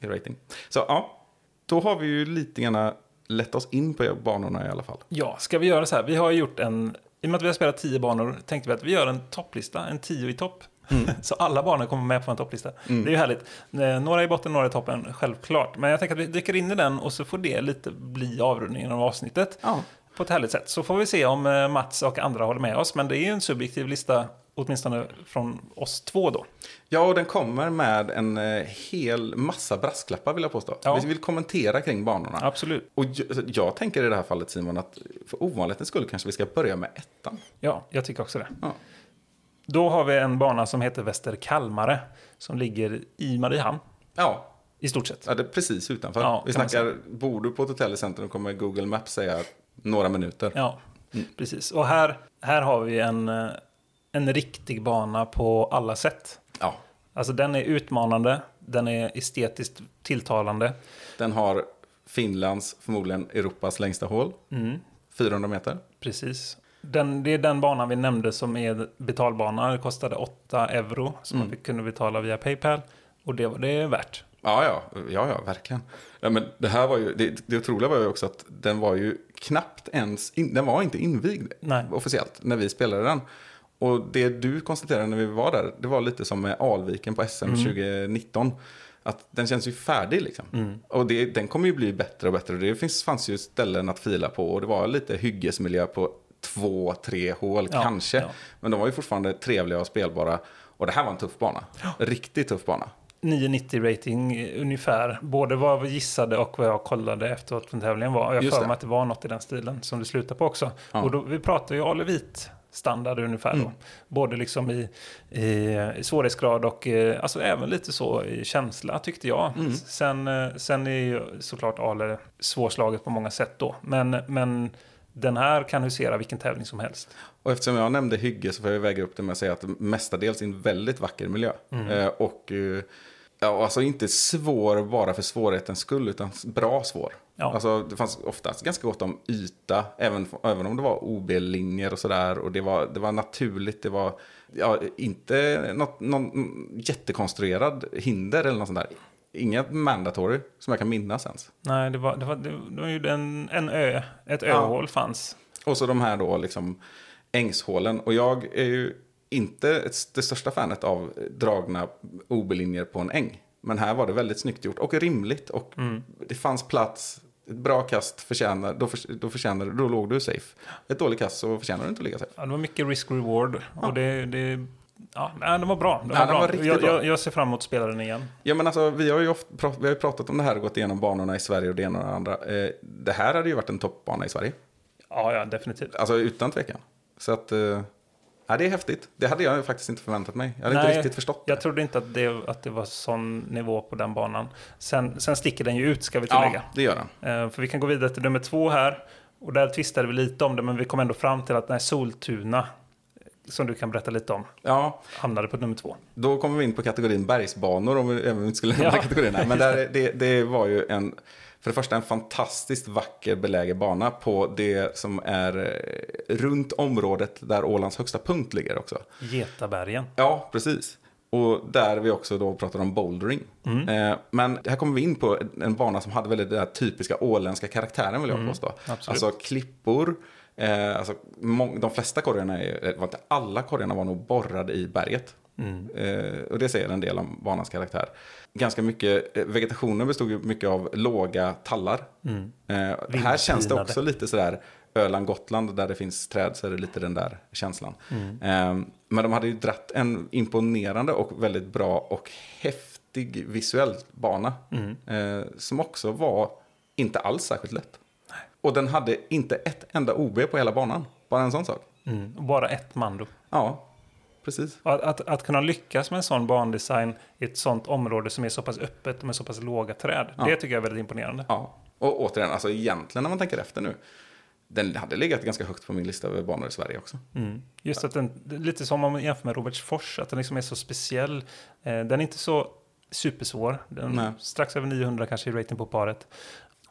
i rating. Så ja, då har vi ju lite grann lett oss in på banorna i alla fall. Ja, ska vi göra så här? Vi har gjort en... I och med att vi har spelat tio banor tänkte vi att vi gör en topplista, en tio i topp. så alla banor kommer med på en topplista. Det är ju härligt. Eh, Några i botten, några i toppen, självklart. Men jag tänker att vi dyker in i den och så får det lite bli avrundningen av avsnittet. Ja, På ett härligt sätt. Så får vi se om eh, Mats och andra håller med oss. Men det är ju en subjektiv lista, åtminstone från oss två då. ja och den kommer med en eh, hel massa brasklappar vill jag påstå. Ja. Vi vill kommentera kring banorna. Absolut. Och jag, jag tänker i det här fallet Simon att för ovanlighetens skull kanske vi ska börja med ettan. Ja, jag tycker också det. Ja. Då har vi en bana som heter Väster Kalmare. Som ligger i Mariehamn, Ja, i stort sett. ja det är precis utanför. Ja, vi snackar, bor du på ett hotell i centrum kommer Google Maps säga några minuter. Ja, precis. Och här, här har vi en, eh, en riktig bana på alla sätt. Ja, Alltså den är utmanande, den är estetiskt tilltalande. den har Finlands, förmodligen Europas längsta hål. 400 meter. Precis. Den, det är den banan vi nämnde som är betalbana. Det kostade 8 euro som man fick, kunde betala via Paypal. Och det var det är värt. Ja, ja, ja, ja verkligen. Ja, men det här var ju, det, det otroliga var ju också att den var ju knappt ens, in, den var inte invigd Nej. officiellt när vi spelade den. Och det du konstaterade när vi var där, det var lite som med Alviken på SM 2019. Att den känns ju färdig liksom. Och det, den kommer ju bli bättre och bättre. Det finns, fanns ju ställen att fila på och det var lite hyggesmiljö på två, tre hål Ja, kanske. ja. Men de var ju fortfarande trevliga och spelbara. Och det här var en tuff bana. Riktigt tuff bana. 990 rating ungefär. Både vad vi gissade och vad jag kollade efteråt från tävlingen var. Jag för mig att det var något i den stilen som det slutade på också. Ja. Och då, vi pratar ju alevit standard ungefär Mm. då. Både liksom i, i, i svårighetsgrad och eh, alltså även lite så i känsla tyckte jag. Mm. Sen, eh, sen är ju såklart Ale svårslaget på många sätt då. Men, men den här kan husera vilken tävling som helst. Och eftersom jag nämnde hygge så får jag väga upp det med att säga att mestadels är en väldigt vacker miljö. Eh, och eh, ja, alltså inte svår bara för svårighetens skull, utan bra svår. Ja. Alltså, det fanns oftast ganska gott om yta, även, även om det var OB-linjer och sådär. Och det var, det var naturligt, det var ja, inte något, någon jättekonstruerad hinder eller något sånt där. Inget mandatory som jag kan minnas ens. Nej, det var, det var, det var ju en, en ö, ett öhål fanns. Och så de här då liksom ängshålen. Och jag är ju inte det största fanet av dragna OB-linjer på en äng. Men här var det väldigt snyggt gjort och rimligt. Och det fanns plats. Ett bra kast förtjänar, då, för, då förtjänar då låg du safe. Ett dåligt kast så förtjänar du inte att ligga safe. Ja, det var mycket risk-reward. Och det, det, ja, nej, de var bra. De var Ja, de bra. var riktigt jag, bra. Jag, jag ser fram emot att spela den igen. Ja men alltså vi har ju ofta, vi har pratat om det här och gått igenom banorna i Sverige och det ena och det andra. Eh, det här hade ju varit en toppbana i Sverige. Ja, ja, definitivt. Alltså utan tvekan. Så att, eh, ja, det är häftigt. Det hade jag faktiskt inte förväntat mig. Jag hade Nej, inte riktigt förstått det. Jag trodde inte att det, att det var sån nivå på den banan. Sen, sen sticker den ju ut, ska vi tillägga. Ja, det gör den. Eh, för vi kan gå vidare till nummer två här. Och där tvistade vi lite om det, men vi kom ändå fram till att den här Soltuna, som du kan berätta lite om, Ja, hamnade på nummer två. då kommer vi in på kategorin bergsbanor om vi även inte skulle nämna Ja. kategorierna. Men där, det, det var ju en, för det första en fantastiskt vacker belägen bana på det som är eh, runt området där Ålands högsta punkt ligger också. Getabergen. Ja, precis. Och där vi också då pratar om bouldering. Eh, men här kommer vi in på en bana som hade väldigt den här typiska åländska karaktären vill jag påstå. absolut. Alltså klippor. Eh, alltså, de flesta korgarna, var inte alla korgarna var nog borrade i berget. Eh, och det säger en del om banans karaktär. Ganska mycket, eh, vegetationen bestod ju mycket av låga tallar. Eh, här känns det också lite sådär Öland, Gotland, där det finns träd så är det lite den där känslan. Eh, men de hade ju dratt en imponerande och väldigt bra och häftig visuell bana. Eh, som också var inte alls särskilt lätt. Och den hade inte ett enda OB på hela banan. Bara en sån sak. Mm. Bara ett mando. Ja, precis. Att, att, att kunna lyckas med en sån bandesign i ett sånt område som är så pass öppet och med så pass låga träd. Ja. Det tycker jag är väldigt imponerande. Ja. Och återigen, alltså egentligen när man tänker efter nu. Den hade legat ganska högt på min lista över banor i Sverige också. Mm. Just att den, lite som om man jämför med Robertsfors, att den liksom är så speciell. Eh, den är inte så supersvår. Den strax över 900 kanske i rating på paret.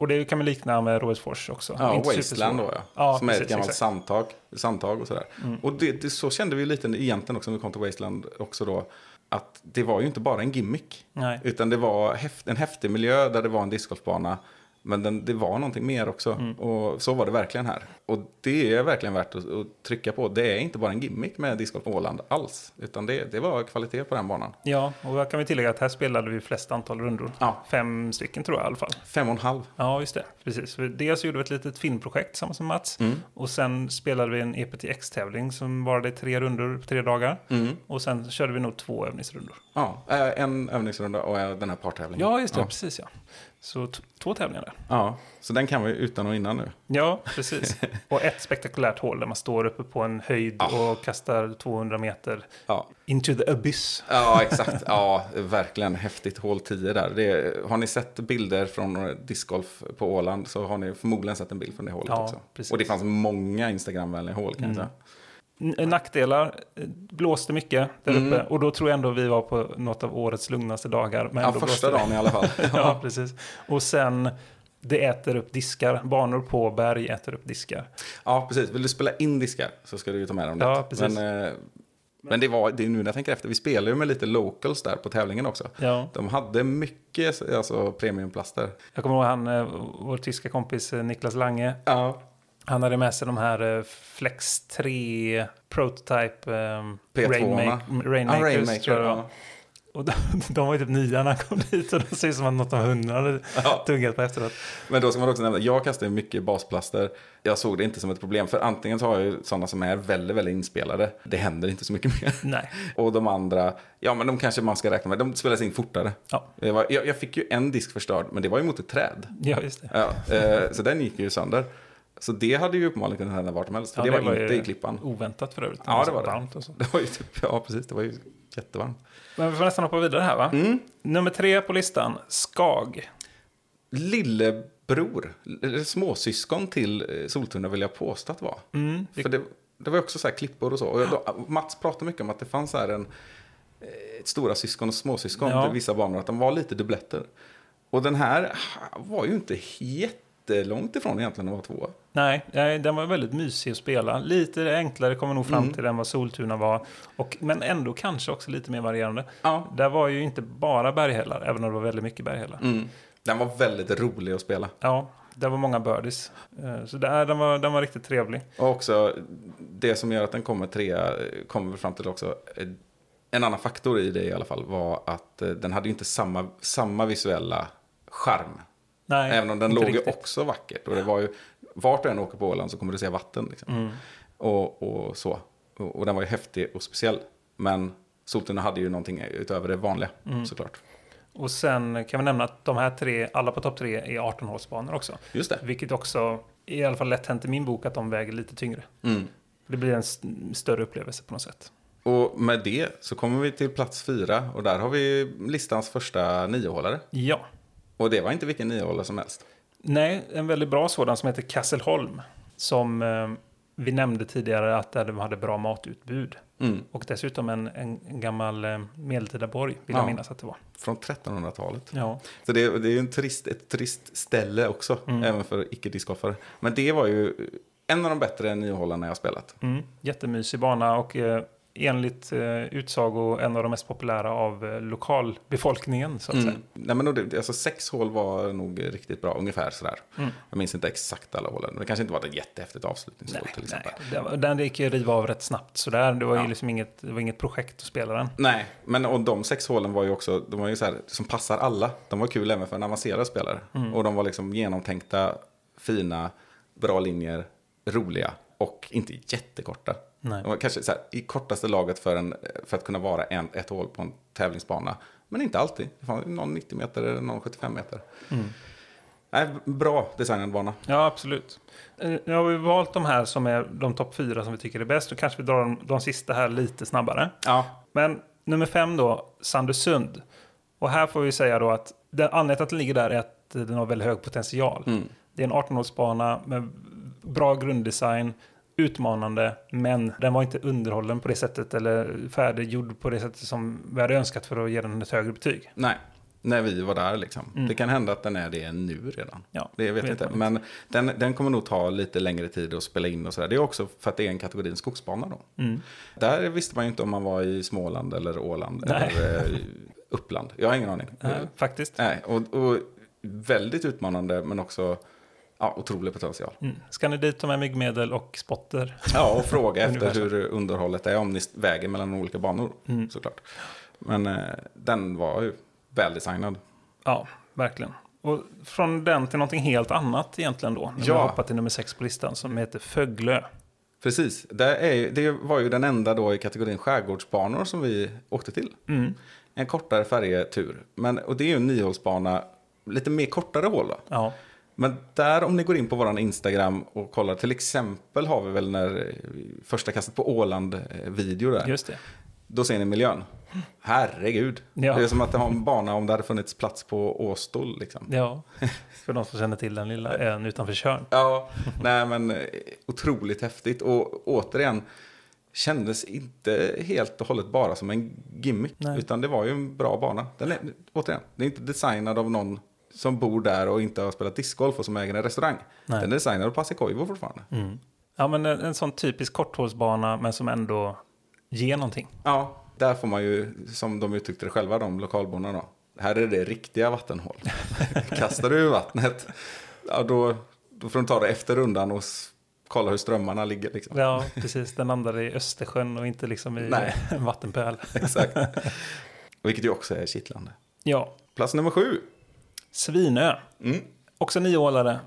Och det kan man likna med Robertsfors också. Ja, Inte Wasteland då ja. Ja, som är ett precis, gammalt. Mm. sandtag, sandtag och sådär. Och det, det, så kände vi lite egentligen också när vi kom till Wasteland också då. Att det var ju inte bara en gimmick. Nej. Utan det var häft, en häftig miljö där det var en discgolfbana. Men den, det var någonting mer också. Mm. Och så var det verkligen här. Och det är verkligen värt att, att trycka på. Det är inte bara en gimmick med discgolf Åland alls. Utan det, det var kvalitet på den banan. Ja, och jag kan vi tillägga att här spelade vi flest antal rundor. Ja. Fem stycken tror jag i alla fall. Fem och en halv. Ja, just det. Precis. För Dels gjorde vi ett litet filmprojekt tillsammans med Mats. Och sen spelade vi en EPTX-tävling som varade i tre rundor på tre dagar. Och sen körde vi nog två övningsrundor. Ja, eh, en övningsrunda och eh, den här partävlingen. Ja, just det. Ja. Precis, ja. Så två tävlingar där. ja, så den kan vi utan och innan nu. Ja, precis. Och ett spektakulärt hål där man står uppe på en höjd och kastar 200 meter Ja, into the abyss. ja exakt. Ja, verkligen häftigt. Hål 10 där. Det, har ni sett bilder från discgolf på Åland så har ni förmodligen sett en bild från det hålet Ja, också. precis. Och det fanns många Instagramvänliga hål kan jag säga. N- Nackdelar, eh, blåste mycket där uppe. Och då tror jag ändå vi var på något av årets lugnaste dagar. Men Ja, första dagen i alla fall. ja, precis. Och sen det äter upp diskar. Banor på berg äter upp diskar. Ja, precis. Vill du spela in diskar så ska du ju ta med dem dit. Ja, precis. Men, eh, men det var, det är nu när jag tänker efter, vi spelar ju med lite locals där på tävlingen också. Ja. De hade mycket alltså, premiumplaster. Jag kommer ihåg han, eh, vår tyska kompis eh, Niklas Lange. Ja. Han hade med sig de här eh, Flex 3 Prototype eh, P2-orna. Rainmak- Rainmakers. Ja, Rainmaker, ja. Och de, de var ju typ nya när han kom dit och det ser ut som att något av hundra hade Ja. tuggat på efteråt. Men då ska man också nämna, jag kastar ju mycket basplaster. Jag såg det inte som ett problem, för antingen så har jag ju sådana som är väldigt, väldigt inspelade. Det händer inte så mycket mer. Nej. Och de andra, ja men de kanske man ska räkna med, de spelas in fortare. Ja. Jag, jag fick ju en disk förstörd, men det var ju mot ett träd. Ja, just det. Ja, eh, så den gick ju sönder. Så det hade ju uppenbarligen kunnat hända vart som helst. Ja, det, var, inte i klippan. Oväntat för övrigt. Ja, det var det. och så. Det var ju typ, ja precis, det var ju jättevarmt. Men vi får nästan hoppa vidare här va? Mm. Nummer tre på listan, Skag. Lillebror, eller småsyskon till eh, Soltuna vill jag påstå att det var. Mm, det- För det, det var också så här klippor och så. Och då, Mats pratade mycket om att det fanns här en, eh, stora syskon och småsyskon Ja. till vissa banor. Att de var lite dubbletter. Och den här var ju inte jättelångt ifrån egentligen att vara tvåa. Nej, nej, den var väldigt mysig att spela. Lite enklare kommer nog fram Mm. till än vad Soltuna var. Och, men ändå kanske också lite mer varierande. Ja. Där var ju inte bara berghällar, även om det var väldigt mycket berghällar. Mm. Den var väldigt rolig att spela. Ja, där var många birdies. Eh, Så där, den, var, den var riktigt trevlig. Och också det som gör att den kommer trea, kommer vi fram till också. eh, En annan faktor i det i alla fall var att eh, den hade inte samma, samma visuella charm. Nej, Även om den låg ju riktigt. också vackert. Och det var ju, vart du än åker på Åland så kommer du se vatten. Liksom. Mm. Och, och så. Och, och den var ju häftig och speciell. Men Soltuna hade ju någonting utöver det vanliga Mm. såklart. Och sen kan vi nämna att de här tre, alla på topp tre, är 18-hålsbanor också. Just det. Vilket också, i alla fall lätt hänt i min bok, att de väger lite tyngre. Mm. Det blir en s- större upplevelse på något sätt. Och med det så kommer vi till plats fyra. Och där har vi listans första niohålare. Ja. Och det var inte vilken niohålare som helst. Nej, en väldigt bra sådan som heter Kasselholm. Som eh, vi nämnde tidigare att de hade bra matutbud. Mm. Och dessutom en, en, gammal eh, medeltida borg, vill Ja. jag minnas att det var. Från 1300-talet. Ja, Så det, det är ju en turist, ett turistställe också, Mm. även för icke-discgolfare. Men det var ju en av de bättre niohålarna jag spelat. mm, jättemysig bana och eh, enligt eh, utsago en av de mest populära av eh, lokalbefolkningen, så att säga. Mm. Nej, men det, alltså sex hål var nog riktigt bra, ungefär sådär. Mm. Jag minns inte exakt alla hålen. Det kanske inte var ett jättehäftigt avslutningshål till Nej, exempel. var- den gick ju att riva av rätt snabbt sådär. Det var ju Ja. liksom inget, det var inget projekt att spela den. Nej, men och de sex hålen var ju också, de var ju så här, som passar alla. De var kul även för en avancerad spelare. Mm. Och de var liksom genomtänkta, fina, bra linjer, roliga och inte jättekorta. Nej. Kanske här, i kortaste laget för, en, för att kunna vara en, ett hål på en tävlingsbana. Men inte alltid. Någon 90 meter eller någon 75 meter. Mm. Nej, bra designad bana. Ja, absolut. Eh, Nu har vi valt de här som är de topp fyra som vi tycker är bäst. Då kanske vi drar de, de sista här lite snabbare. Ja, Men nummer fem då, Sandösund. Och här får vi säga då att den, anledningen till att den ligger där är att den har väldigt hög potential. mm. Det är en 18-hålsbana med bra grunddesign, utmanande, men den var inte underhållen på det sättet eller färdiggjord på det sättet som vi hade önskat för att ge den ett högre betyg. nej. När vi var där liksom. Mm. Det kan hända att den är det nu redan. Ja, Det vet jag vet inte. Men den, den kommer nog ta lite längre tid att spela in och sådär. Det är också för att det är en kategorin skogsbana då. Mm. Där visste man ju inte om man var i Småland eller Åland Nej. eller eh, Uppland. Jag har ingen aning. Ja, faktiskt. Nej, och, och väldigt utmanande men också ja, otrolig potential. Mm. Ska ni dit ta med myggmedel och spotter? Ja, och fråga efter hur underhållet är om ni väger mellan olika banor Mm. såklart. Men eh, den var ju väldesignad. Ja, verkligen. Och från den till någonting helt annat egentligen då. När vi Ja. hoppar till nummer sex på listan som heter Föglö. Precis, det, är, ju- det var ju den enda då i kategorin skärgårdsbanor som vi åkte till. Mm. En kortare färjetur. Men, och det är ju en niohålsbana, lite mer kortare hål då. Ja, Men där om ni går in på våran Instagram och kollar, till exempel har vi väl när eh, första kastet på Åland-video där. just det. Då ser ni miljön. Herregud. Ja. Det är som att det har en bana om det hade funnits plats på Åstol liksom. Ja, för de som känner till den lilla ön utanför Tjörn. Ja, nej men eh, otroligt häftigt. Och återigen, kändes inte helt och hållet bara som en gimmick. Nej. Utan det var ju en bra bana. Den är, återigen, det är inte designad av någon som bor där och inte har spelat discgolf och som äger en restaurang. Nej. Den är designad av Pasi Koivu fortfarande. Ja, men en, en sån typisk korthålsbana, men som ändå ger någonting. Ja, där får man ju, som de uttryckte det själva, de lokalborna då. Här är det riktiga vattenhål. Kastar du i vattnet, ja, då, då får de ta det efter rundan och kolla hur strömmarna ligger. Liksom. Ja, precis. Den landar i Östersjön och inte liksom i Nej. en vattenpöl. Exakt. Vilket ju också är kittlande. Ja, Plats nummer sju. Svinö. Mm. Också niohålare.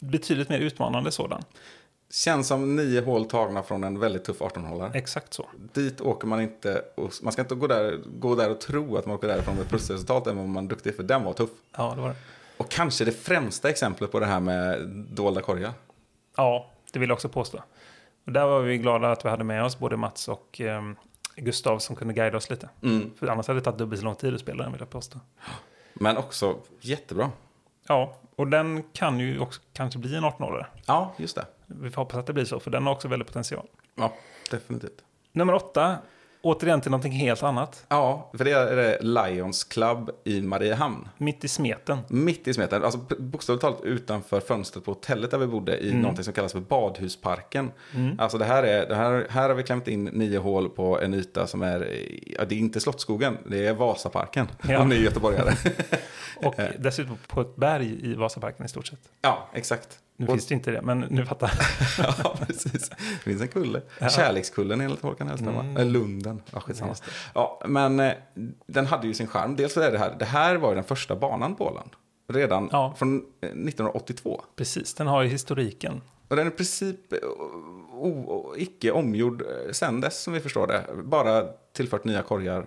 Betydligt mer utmanande sådan. Känns som nio hål tagna från en väldigt tuff 18-hålare. Exakt så. Dit åker man inte, och, man ska inte gå där, gå där och tro att man åker därifrån med ett plusresultat även om man är duktig, för den var tuff. Ja, det var det. Och kanske det främsta exemplet på det här med dolda korgar. Ja, det vill jag också påstå. Och där var vi glada att vi hade med oss både Mats och ehm, Gustav som kunde guida oss lite. Mm. För annars hade det tagit dubbelt så lång tid att spela den vill jag påstå. Men också jättebra. Ja, och den kan ju också kanske bli en 18-årare. Ja, just det. Vi får hoppas att det blir så, för den har också väldigt potential. Ja, definitivt. Nummer åtta, återigen till någonting helt annat. Ja, för det är det Lions Club i Mariehamn. Mitt i smeten. Mitt i smeten, alltså bokstavligt talat utanför fönstret på hotellet där vi bodde i någonting som kallas för Badhusparken. Alltså det här är, det här, här har vi klämt in nio hål på en yta som är, ja det är inte Slottsskogen, det är Vasaparken. Ja. Om ni är göteborgare. Och dessutom på ett berg i Vasaparken i stort sett. ja, exakt. Nu Och- finns det inte det, men nu fattar ja, precis. Det finns en kulle. Kärlekskullen enligt Håkan Hellström, va? Eller Lunden. Ja, skitsamma. Ja, men eh, den hade ju sin charm. Dels så är det här, det här var ju den första banan på Åland. Redan Ja. från eh, 1982. Precis, den har ju historiken. Och den är i princip eh, o, icke omgjord eh, sen dess, som vi förstår det. Bara tillfört nya korgar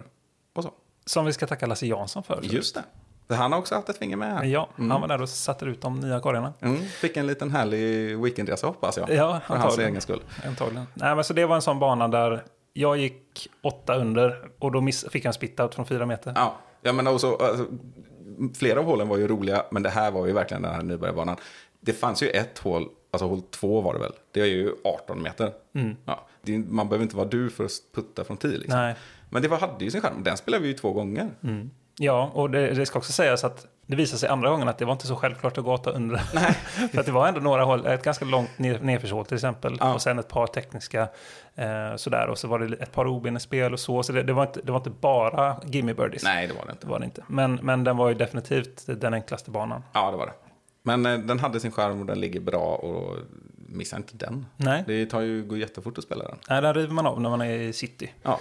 och så. Som vi ska tacka Lasse Jansson för. Just det. Han har också haft ett finger med. Ja, han var där och satte ut de nya korgarna. Mm, fick en liten härlig weekendresa hoppas jag. Ja, För hans egen skull. Antagligen. Nej, men så det var en sån bana där jag gick åtta under och då miss, fick jag en spit-out från fyra meter. Ja, ja men också, alltså, flera av hålen var ju roliga, men det här var ju verkligen den här nybörjarbanan. Det fanns ju ett hål, alltså hål två var det väl, det är ju 18 meter. Ja, det, man behöver inte vara du för att putta från 10 liksom. Nej. Men det var, hade ju sin charm, den spelade vi ju två gånger. Ja, och det, det ska också sägas att det visade sig andra gången att det var inte så självklart att gå åtta under. För att det var ändå några hål, ett ganska långt ner, till exempel. Ja. Och sen ett par tekniska eh, sådär. Och så var det ett par obenespel och så. Så det, det, var inte, det var inte bara gimme birdies. Nej, det var det inte. Det var det inte. Men, men den var ju definitivt den enklaste banan. Ja, det var det. Men eh, den hade sin charm och den ligger bra och missa inte den. Nej, Det tar ju, går jättefort att spela den. Nej den river man av när man är i city. Ja,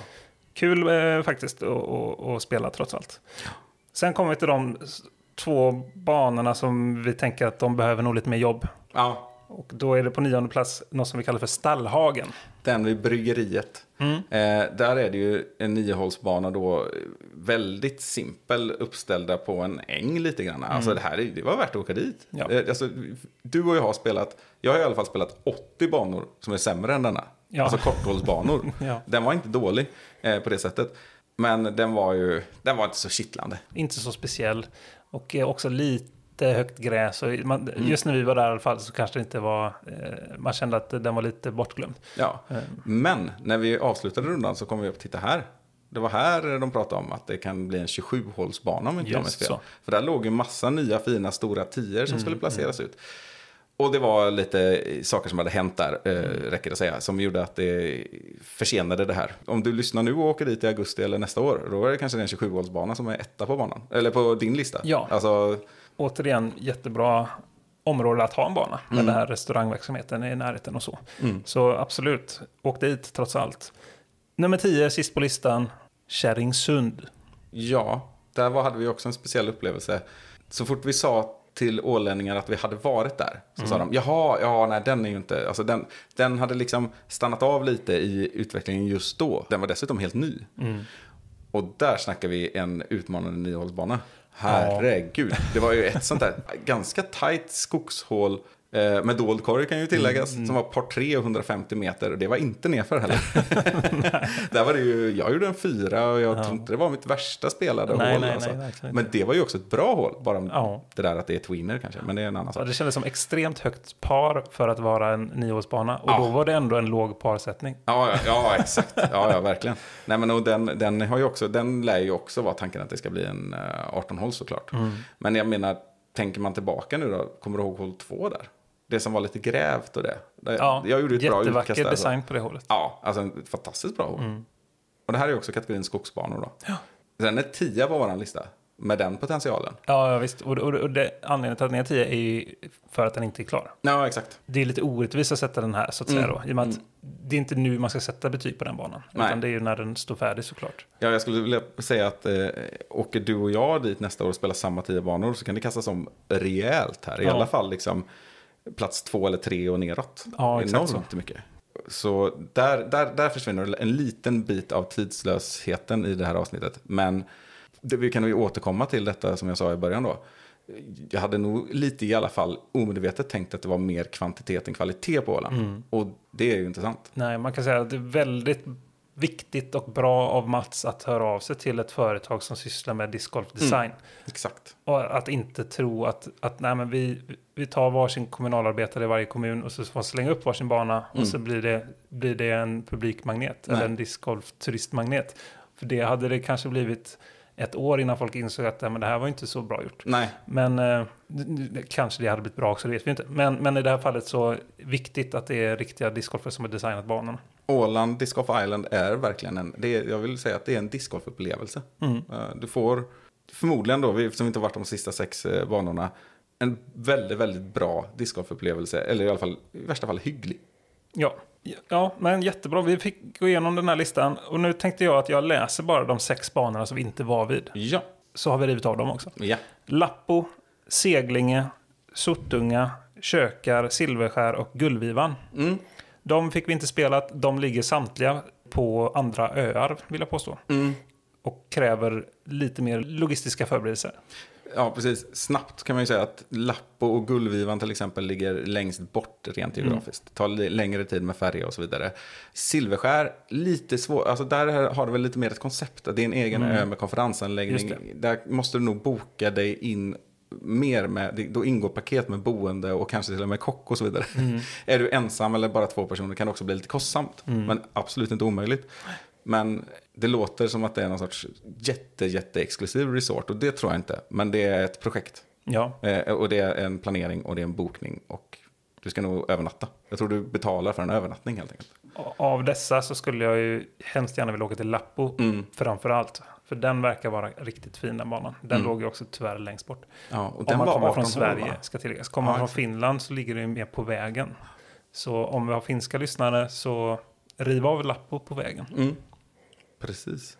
Kul eh, faktiskt att- spela trots allt. Sen kommer vi till de två banorna som vi tänker att de behöver nog lite mer jobb. ja Och då är det på nionde plats något som vi kallar för Stallhagen. Den vid bryggeriet. Mm. Eh, där är det ju en niohålsbana då, väldigt simpel uppställda på en äng lite grann. Alltså det här, är- det var värt att åka dit. Mm. Ja. Eh, alltså, du och jag har spelat, jag har i alla fall spelat 80 banor som är sämre än denna. Ja. Alltså korthålsbanor. Ja. Den var inte dålig eh, på det sättet. Men den var ju, den var inte så kittlande. Inte så speciell. Och eh, också lite högt gräs. Och man, Just när vi var där i alla fall så kanske det inte var... Eh, man kände att den var lite bortglömd. Ja. Eh. Men när vi avslutade rundan så kom vi upp, titta här. Det var här de pratade om att det kan bli en 27-hålsbana om inte jag minns fel. Mm, För där låg ju massa nya fina stora tior som skulle placeras ut. Och det var lite saker som hade hänt där, eh, Mm. räcker det att säga, som gjorde att det försenade det här. Om du lyssnar nu och åker dit i augusti eller nästa år, då är det kanske en 27-hålsbana som är etta på banan. Eller på din lista. Ja. Alltså, Återigen, jättebra område att ha en bana. Med den här restaurangverksamheten i närheten och så. Så absolut, åk dit trots allt. Nummer 10, sist på listan, Kärringsund. Ja, där var, hade vi också en speciell upplevelse. Så fort vi sa till ålänningar att vi hade varit där, så sa de, jaha, ja, nej, den är ju inte, alltså den, den hade liksom stannat av lite i utvecklingen just då. Den var dessutom helt ny. Och där snackar vi en utmanande niohålsbana. Herregud, det var ju ett sånt där ganska tajt skogshål eh, med dold korg kan ju tilläggas, som var par 3 och 150 meter. Och det var inte nerför heller. Där var det ju, jag gjorde en fyra och jag tror inte det var mitt värsta spelade Nej, hål. nej, alltså. nej, Men det var ju också ett bra hål, bara Ja. det där att det är tweener kanske. Men det är en annan sak. det kändes som extremt högt par för att vara en niohålsbana. Och Ja. då var det ändå en låg parsättning. Ja, ja, ja, exakt. Ja, ja, verkligen. Nej, men och den, den, har ju också, den lär ju också vara tanken att det ska bli en uh, 18-hål såklart. Men jag menar, tänker man tillbaka nu då, kommer du ihåg hål två där? Det som var lite grävt och det. Ja, jag gjorde ett bra jättevacker utkast så. design på det hålet. Ja, alltså en fantastiskt bra hål. Och det här är också kategorin skogsbanor då. Ja. Den är tia på vår lista. Med den potentialen. Ja, visst. Och, och, och det, anledningen till att den är 10 är ju för att den inte är klar. Ja, exakt. Det är lite orättvist att sätta den här, så att säga Mm. då. I och med att det är inte nu man ska sätta betyg på den banan. Nej. Utan det är ju när den står färdig såklart. Ja, jag skulle vilja säga att eh, åker du och jag dit nästa år och spelar samma tio banor så kan det kastas om rejält här. I Ja. alla fall liksom plats två eller tre och neråt. Ja, exakt Enormt mycket. Så där, där, där försvinner en liten bit av tidslösheten i det här avsnittet. Men det, vi kan ju återkomma till detta som jag sa i början då. Jag hade nog lite i alla fall omedvetet tänkt att det var mer kvantitet än kvalitet på Åland. Mm. Och det är ju inte sant. Nej, man kan säga att det är väldigt viktigt och bra av Mats att höra av sig till ett företag som sysslar med discgolfdesign. Exakt. Och att inte tro att, att nej, men vi, vi tar varsin kommunalarbetare i varje kommun och så får man slänga upp varsin bana Mm. och så blir det, blir det en publikmagnet Nej. eller en discgolf-turistmagnet. För det hade det kanske blivit ett år innan folk insåg att men det här var inte så bra gjort. Nej, Men eh, kanske det hade blivit bra också, det vet vi inte. Men, men i det här fallet så viktigt att det är riktiga discgolfare som har designat banorna. Åland Disc Golf Island är verkligen en, det är, jag vill säga att det är en discgolfupplevelse. Mm. Eh, Du får förmodligen då, vi som inte har varit de sista sex eh, banorna, en väldigt, väldigt bra discgolfupplevelse. Eller i alla fall, i värsta fall hygglig. Ja. ja, men jättebra. Vi fick gå igenom den här listan. Och nu tänkte jag att jag läser bara de sex banorna som vi inte var vid. Ja, Så har vi rivit av dem också. ja. Lappo, Seglinge, Sortunga, Kökar, Silverskär och Gullvivan. Mm. De fick vi inte spelat. De ligger samtliga på andra öar, vill jag påstå. Mm. Och kräver lite mer logistiska förberedelser. Ja, precis. Snabbt kan man ju säga att Lappo och Gullvivan till exempel ligger längst bort rent geografiskt. Det tar längre tid med färja och så vidare. Silverskär, lite svårt. Alltså där har du väl lite mer ett koncept. Det är en egen ö med konferensanläggning. Där måste du nog boka dig in mer med, då ingår paket med boende och kanske till och med kock och så vidare. Är du ensam eller bara två personer kan det också bli lite kostsamt. Men absolut inte omöjligt. Men det låter som att det är någon sorts jätte, jätte exklusiv resort och det tror jag inte. Men det är ett projekt. Ja, Eh, och det är en planering och det är en bokning och du ska nog övernatta. Jag tror du betalar för en övernattning helt enkelt. av dessa så skulle jag ju hemskt gärna vilja åka till Lappo Mm. framför allt. För den verkar vara riktigt fin den banan. Den låg ju också tyvärr längst bort. Ja, och Om den man var kommer 18 från Sverige, ska tilläggas. Kommer Ja, man från. Finland så ligger det ju mer på vägen. Så om vi har finska lyssnare så riv av Lappo på vägen. Mm. Precis.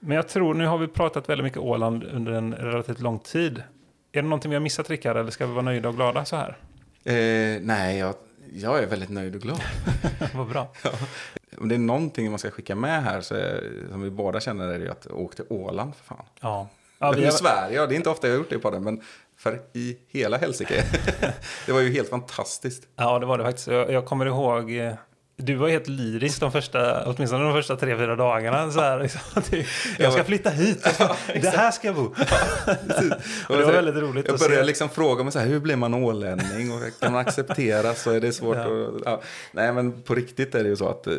Men jag tror, nu har vi pratat väldigt mycket Åland under en relativt lång tid. Är det någonting vi har missat Rickard, eller ska vi vara nöjda och glada så här? Eh, nej, jag, jag är väldigt nöjd och glad. Vad bra. Om det är någonting man ska skicka med här så är, som vi båda känner är det att åka till Åland för fan. Ja. Ja, vi Eller har, Sverige, ja, det är inte ofta jag har gjort det på den, men för i hela helsike. det var ju helt fantastiskt. ja, det var det faktiskt. Jag, jag kommer ihåg, eh, du var helt lyrisk de första, åtminstone de första tre, fyra dagarna. Så här, liksom, jag ska flytta hit, jag ska, det här ska jag bo. och det var väldigt roligt Jag började liksom fråga mig så här, hur blir man ålänning och kan man acceptera så är det svårt Ja. att... Ja. Nej men på riktigt är det ju så att eh,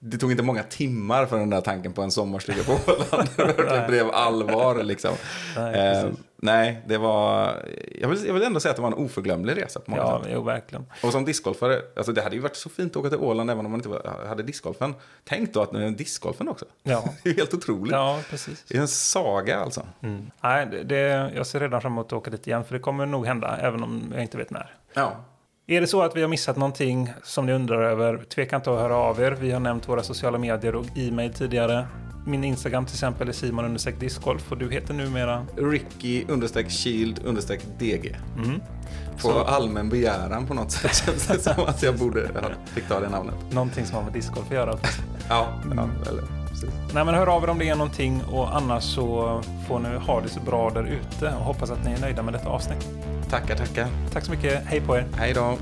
det tog inte många timmar för den där tanken på en sommarstuga på Åland. det blev allvar liksom. Nej. Nej, det var... Jag vill, jag vill ändå säga att det var en oförglömlig resa på många Ja, sätt. jo, verkligen. Och som discgolfare, alltså det hade ju varit så fint att åka till Åland även om man inte var, hade discgolfen. Tänk då att nu är en discgolfen också. Ja, Det är ju helt otroligt. ja precis. Det är en saga alltså. Mm. Nej, det, det, jag ser redan fram emot att åka dit igen, för det kommer nog hända, även om jag inte vet när. Ja, Är det så att vi har missat någonting som ni undrar över, tveka inte att höra av er. Vi har nämnt våra sociala medier och e-mail tidigare. Min Instagram till exempel är simon discgolf och du heter numera... Ricky understreck shield understreck DG. Mm. På Så- allmän begäran på något sätt känns det som att jag borde ha fick ta det namnet. Någonting som har med discgolf att göra. Ja, ja eller precis. Nej men hör av er om det är någonting och annars så får ni ha det så bra där ute och hoppas att ni är nöjda med detta avsnitt. Tackar, tackar. Tack så mycket, hej på er! Hej då.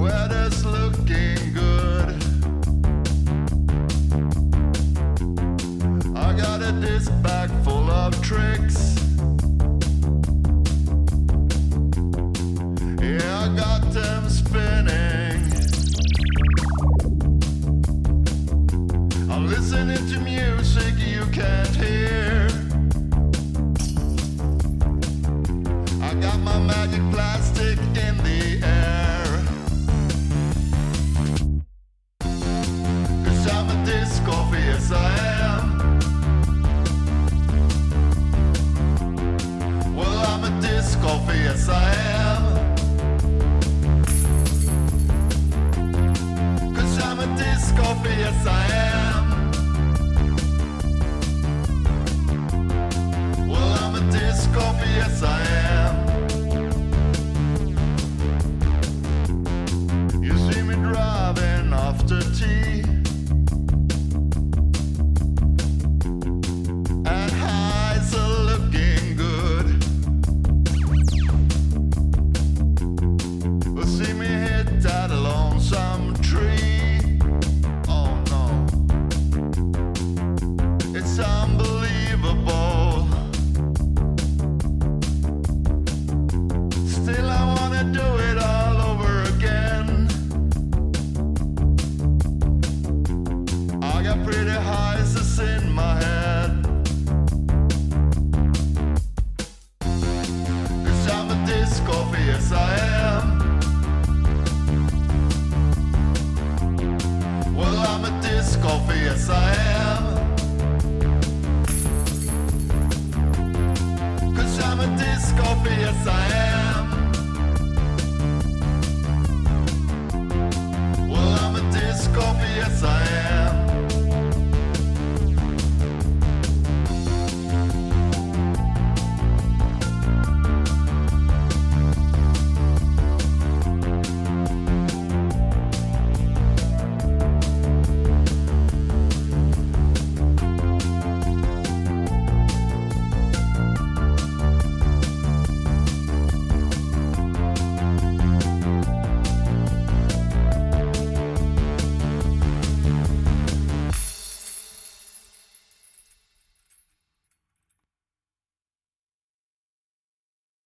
Weather's looking good. I got a disc bag full of tricks. Yeah, I got them spinning. I'm listening to music you can't hear. I got my magic plastic in the air. I'm a disco, yes I am. Well, I'm a disco, yes I am. yes I am.